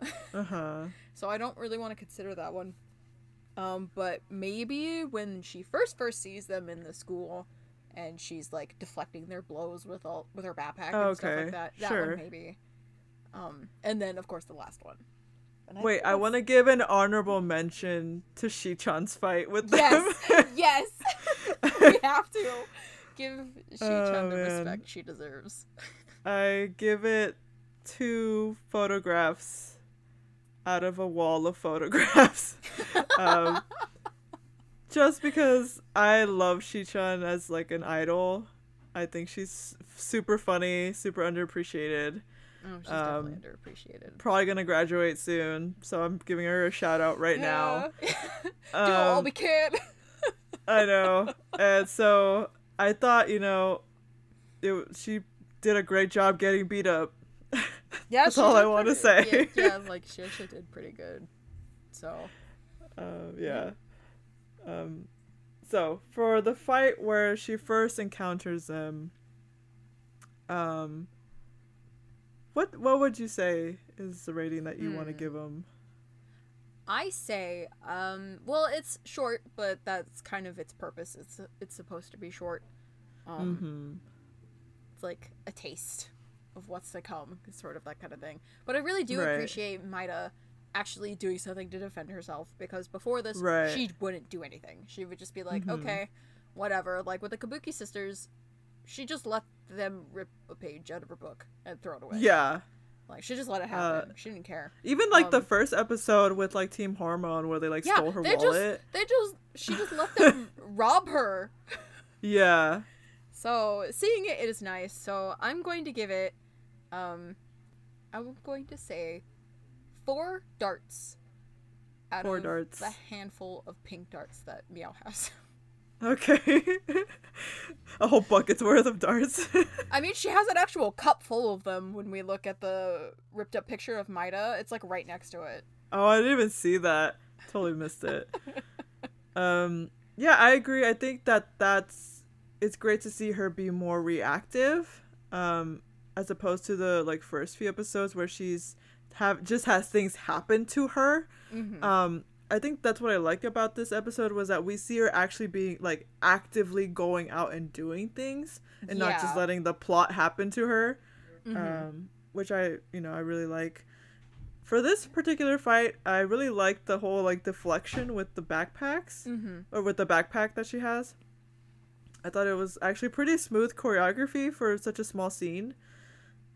Uh huh.
So I don't really want to consider that one. Um, but maybe when she first first sees them in the school, and she's like deflecting their blows with all with her backpack and stuff like that. That
sure.
one maybe. Um, and then of course the last one. And
Wait, I want to give an honorable mention to Shi-chan's fight with them.
Yes, yes. we have to give Shi-chan
Oh,
the
man.
respect she deserves.
I give it two photographs out of a wall of photographs. um, just because I love Shi-chan as like an idol. I think she's super funny, super underappreciated.
Oh, she's
Um,
definitely underappreciated.
Probably gonna graduate soon, so I'm giving her a shout out right now.
Yeah. Do all
Um,
we can.
I know. And so I thought, you know, it, she did a great job getting beat up.
Yeah,
That's all I wanna say.
Yeah, yeah, like she actually did pretty good. So
Uh, yeah. Um, so for the fight where she first encounters them, um, what what would you say is the rating that you want to
Hmm.
give them?
I say, um, well, it's short, but that's kind of its purpose. It's it's supposed to be short. Um,
mm-hmm.
It's like a taste of what's to come, sort of that kind of thing. But I really do
Right.
appreciate Maida actually doing something to defend herself because before this,
Right.
she wouldn't do anything. She would just be like,
Mhm.
okay, whatever. Like with the Kabuki sisters, she just let them rip a page out of her book and throw it away.
Yeah.
Like she just let it happen. she didn't care.
Even like the
Um,
first episode with like Team Hormone where they like
Yeah,
stole her
they
wallet.
just they just she just let them rob her.
Yeah.
So seeing it, it is nice. So I'm going to give it, um, I'm going to say four darts out
Four
of
darts.
the handful of pink darts that Meow has.
Okay. a whole bucket's worth of darts.
I mean, she has an actual cup full of them. When we look at the ripped up picture of Maida, it's like right next to it.
Oh, I didn't even see that. Totally missed it. um, yeah, I agree. I think that that's it's great to see her be more reactive, um, as opposed to the like first few episodes where she's have just has things happen to her.
Mm-hmm.
Um, I think that's what I like about this episode was that we see her actually being like actively going out and doing things and not just letting the plot happen to her
Mhm.
um, which I you know I really like. For this particular fight, I really like the whole like deflection with the backpacks
mm-hmm.
or with the backpack that she has. I thought it was actually pretty smooth choreography for such a small scene.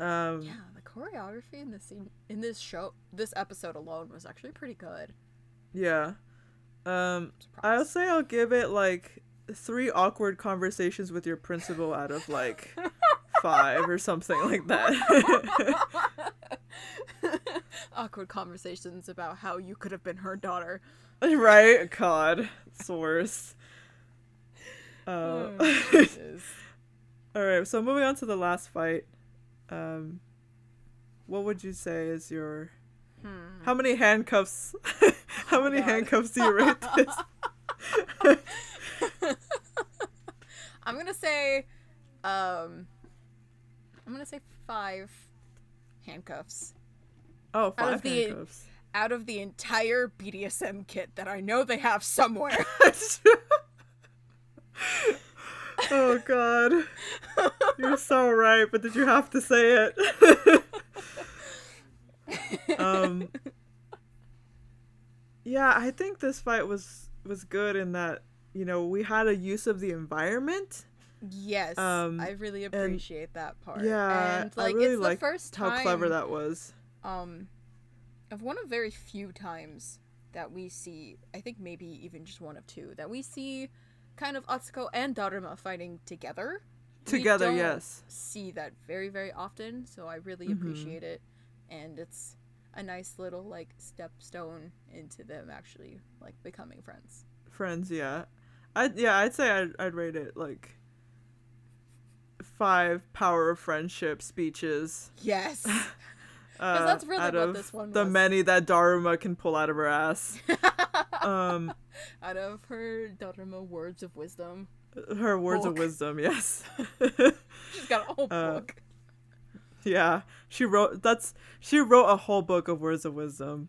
Um,
Yeah, the choreography in this scene, in this show, this episode alone was actually pretty good.
Yeah. Um, I'll say I'll give it like three awkward conversations with your principal out of like five or something like that.
Awkward conversations about how you could have been her daughter.
right? God, it's the. Uh,
Oh,
all right, so moving on to the last fight. Um, what would you say is your
Hmm.
how many handcuffs? how many
Oh God.
handcuffs do you rate this?
I'm gonna say, um, I'm gonna say five handcuffs
Oh,
Out
five
of the-
handcuffs.
out of the entire BDSM kit that I know they have somewhere.
oh god. You're so right, but did you have to say it? um Yeah, I think this fight was was good in that, you know, we had a use of the environment.
yes,
Um,
I really appreciate that part.
Yeah,
and like
I really
it's the first
how
time
clever that was.
um of one of very few times that we see i think maybe even just one of two that we see kind of atsuko and daruma fighting together
Together, yes.
see that very very often so i really
Mhm.
appreciate it and it's a nice little like stepstone into them actually like becoming friends
Friends, yeah. I yeah, I'd say I'd I'd rate it like five power of friendship speeches.
yes
Uh,
that's really
out
what
of
this one
the
was.
many that Daruma can pull out of her ass. um,
out of her daruma words of wisdom
her words of wisdom, yes.
she's got a whole
Uh,
book
yeah, she wrote. That's she wrote a whole book of words of wisdom.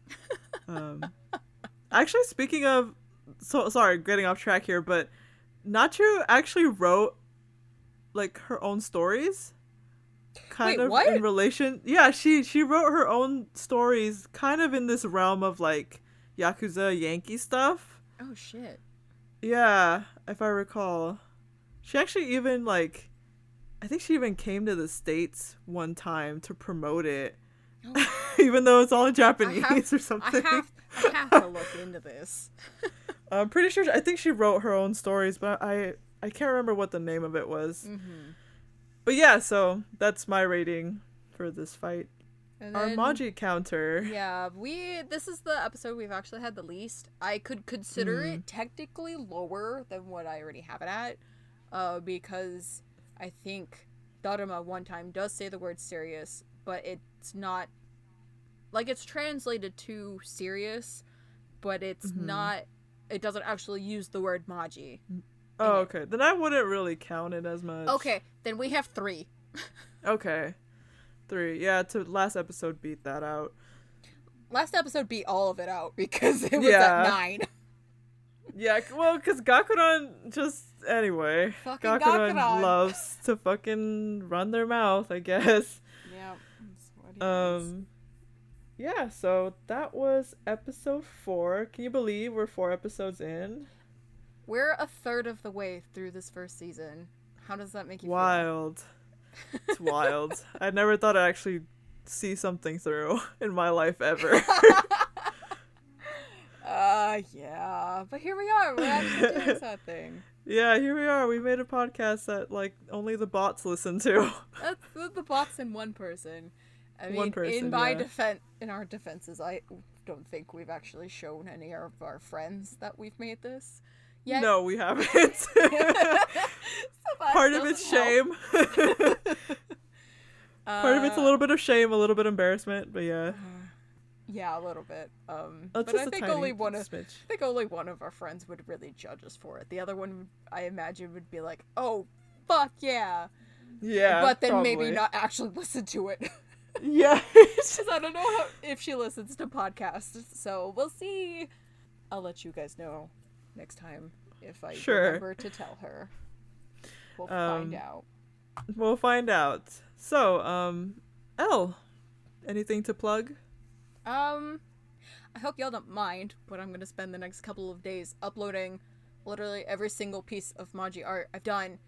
Um, actually, speaking of, so sorry, getting off track here, but Nacho actually wrote like her own stories. Kind
Wait,
of
what?
in relation, yeah. She she wrote her own stories, kind of in this realm of like yakuza Yankee stuff.
oh shit
Yeah, if I recall. She actually even like I think she even came to the states one time to promote it.
Oh.
even though it's all in Japanese or
I
something.
have, I have to look into this.
I'm pretty sure I think she wrote her own stories, but I I can't remember what the name of it was.
Mm-hmm.
But yeah, so that's my rating for this fight.
And
Our
then-
Maji counter.
Yeah, we. This is the episode we've actually had the least. I could consider
Mm.
it technically lower than what I already have it at, uh, because I think Daruma one time does say the word serious, but it's not like it's translated to serious, but it's
Mhm.
not. It doesn't actually use the word maji.
Oh,
it.
okay. Then I wouldn't really count it as much.
Okay, then we have three.
Okay. Three. Yeah, to last episode beat that out.
Last episode beat all of it out because it was
Yeah.
at nine.
Yeah, well, because Gakuran just anyway.
Fucking
Gakuran,
Gakuran.
loves to fucking run their mouth, I guess.
Yeah. that's what he does.
Um, yeah. So that was episode four. Can you believe we're four episodes in?
We're a third of the way through this first season. How does that make you feel
Wild. It's wild. I never thought I'd actually see something through in my life ever.
uh, yeah. But here we are. We're actually doing something.
yeah, here we are. We made a podcast that like only the bots listen to.
That's the, the bots in one person. I mean,
One person,
in my
yeah.
defense, in our defenses, I don't think we've actually shown any of our friends that we've made this yet.
No, we haven't.
So
Part of it's shame. Part of it's a
Uh,
little bit of shame, a little bit embarrassment, but yeah.
Yeah, a little bit. Um,
Oh,
but I think only one of
smidge.
I think only one of our friends would really judge us for it. The other one, I imagine, would be like, "Oh, fuck yeah,"
Yeah,
but then
probably.
maybe not actually listen to it
Yeah.
because I don't know how, if she listens to podcasts. So we'll see. I'll let you guys know next time if I
Sure.
remember to tell her. We'll find
Um,
out.
we'll find out. So, um, L, anything to plug?
Um, I hope y'all don't mind, but I'm gonna spend the next couple of days uploading literally every single piece of Maji art I've done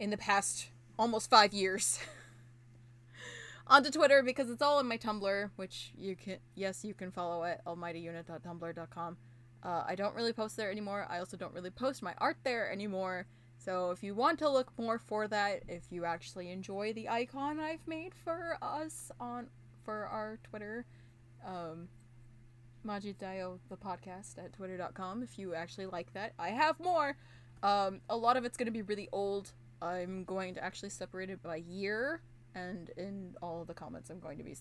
in the past almost five years. onto Twitter because it's all in my Tumblr, which you can yes you can follow at almightyunit.tumblr.com. Uh, I don't really post there anymore. I also don't really post my art there anymore. So if you want to look more for that, if you actually enjoy the icon I've made for us on for our Twitter, um, Majidayo the podcast at twitter.com. If you actually like that, I have more. Um, a lot of it's going to be really old. I'm going to actually separate it by year, and in all the comments, I'm going to be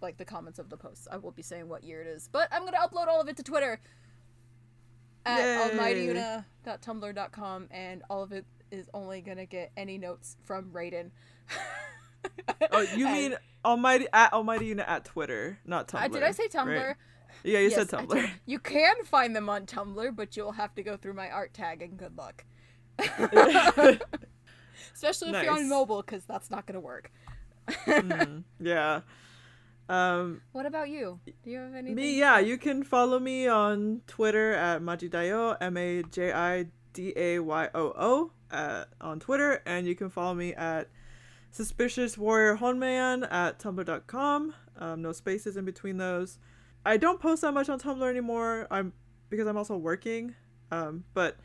like the comments of the posts. I will be saying what year it is, but I'm going to upload all of it to Twitter at almightyuna.tumblr.com, and all of it is only going to get any notes from Raiden.
Oh, you
And-
mean Almighty at Almighty Unit at Twitter, not Tumblr.
Uh, did I say Tumblr?
right? Yeah, you
Yes,
said Tumblr.
You can find them on Tumblr, but you'll have to go through my art tag and good luck. Especially if you're on mobile, because that's not going to work.
Mm, yeah. Um,
What about you? Do you have anything?
me, yeah, you can follow me on Twitter at Majidayo, M A J I D A Y O O, uh, on Twitter, and you can follow me at Suspicious Warrior Honman at tumblr.com. Um, no spaces in between those. I don't post that much on Tumblr anymore. I'm because I'm also working. Um, but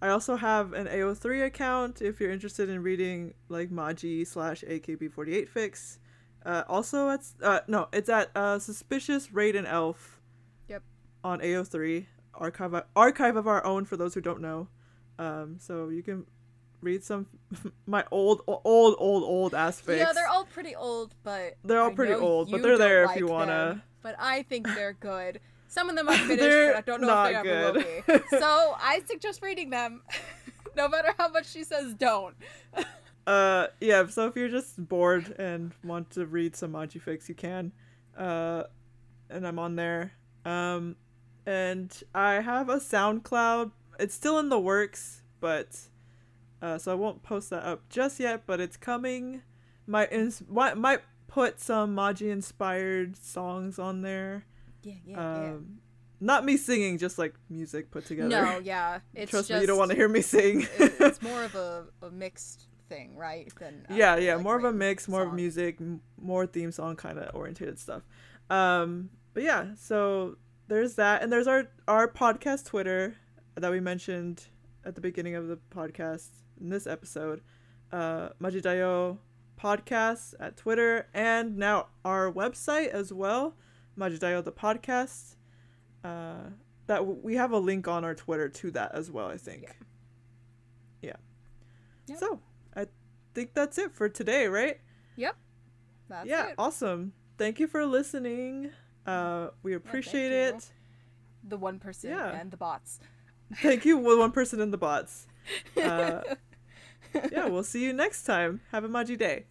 I also have an AO3 account if you're interested in reading like Maji slash AKB48 fics. Uh, also, it's uh, no, it's at uh, Suspicious Raiden Elf.
Yep.
On AO3 archive archive of our own for those who don't know. Um, so you can read some my old old old old ass fics.
Yeah, they're all pretty old, but
They're all
I
pretty old, but they're there if you wanna-
them, But I think they're good. Some of them I finished, but I don't know if they ever will
good.
be. So I suggest reading them, no matter how much she says don't.
Uh, yeah. So if you're just bored and want to read some Maji fics, you can. Uh, and I'm on there. Um, and I have a SoundCloud. It's still in the works, but uh, so I won't post that up just yet. But it's coming. Might ins- might might put some Maji inspired songs on there.
Yeah, yeah,
Um, not me singing, just like music put together.
No, yeah, it's
Trust
just
me, you don't want to hear me sing.
it's more of a, a mixed thing, right? Than uh,
yeah yeah
like
more of a mix more of music more theme song kind of oriented stuff. Um but yeah so there's that and there's our our podcast twitter that we mentioned at the beginning of the podcast in this episode uh majidayo podcast at twitter and now our website as well majidayo the podcast. Uh that w- we have a link on our twitter to that as well i think. Yeah,
Yep.
so think that's it for today right Yep.
That's
yeah,
it.
awesome. Thank you for listening. Uh, we appreciate
you.
it.
The one person
Yeah.
and the bots.
Thank you, one person in the bots. Uh, yeah, we'll see you next time. Have a Maji day.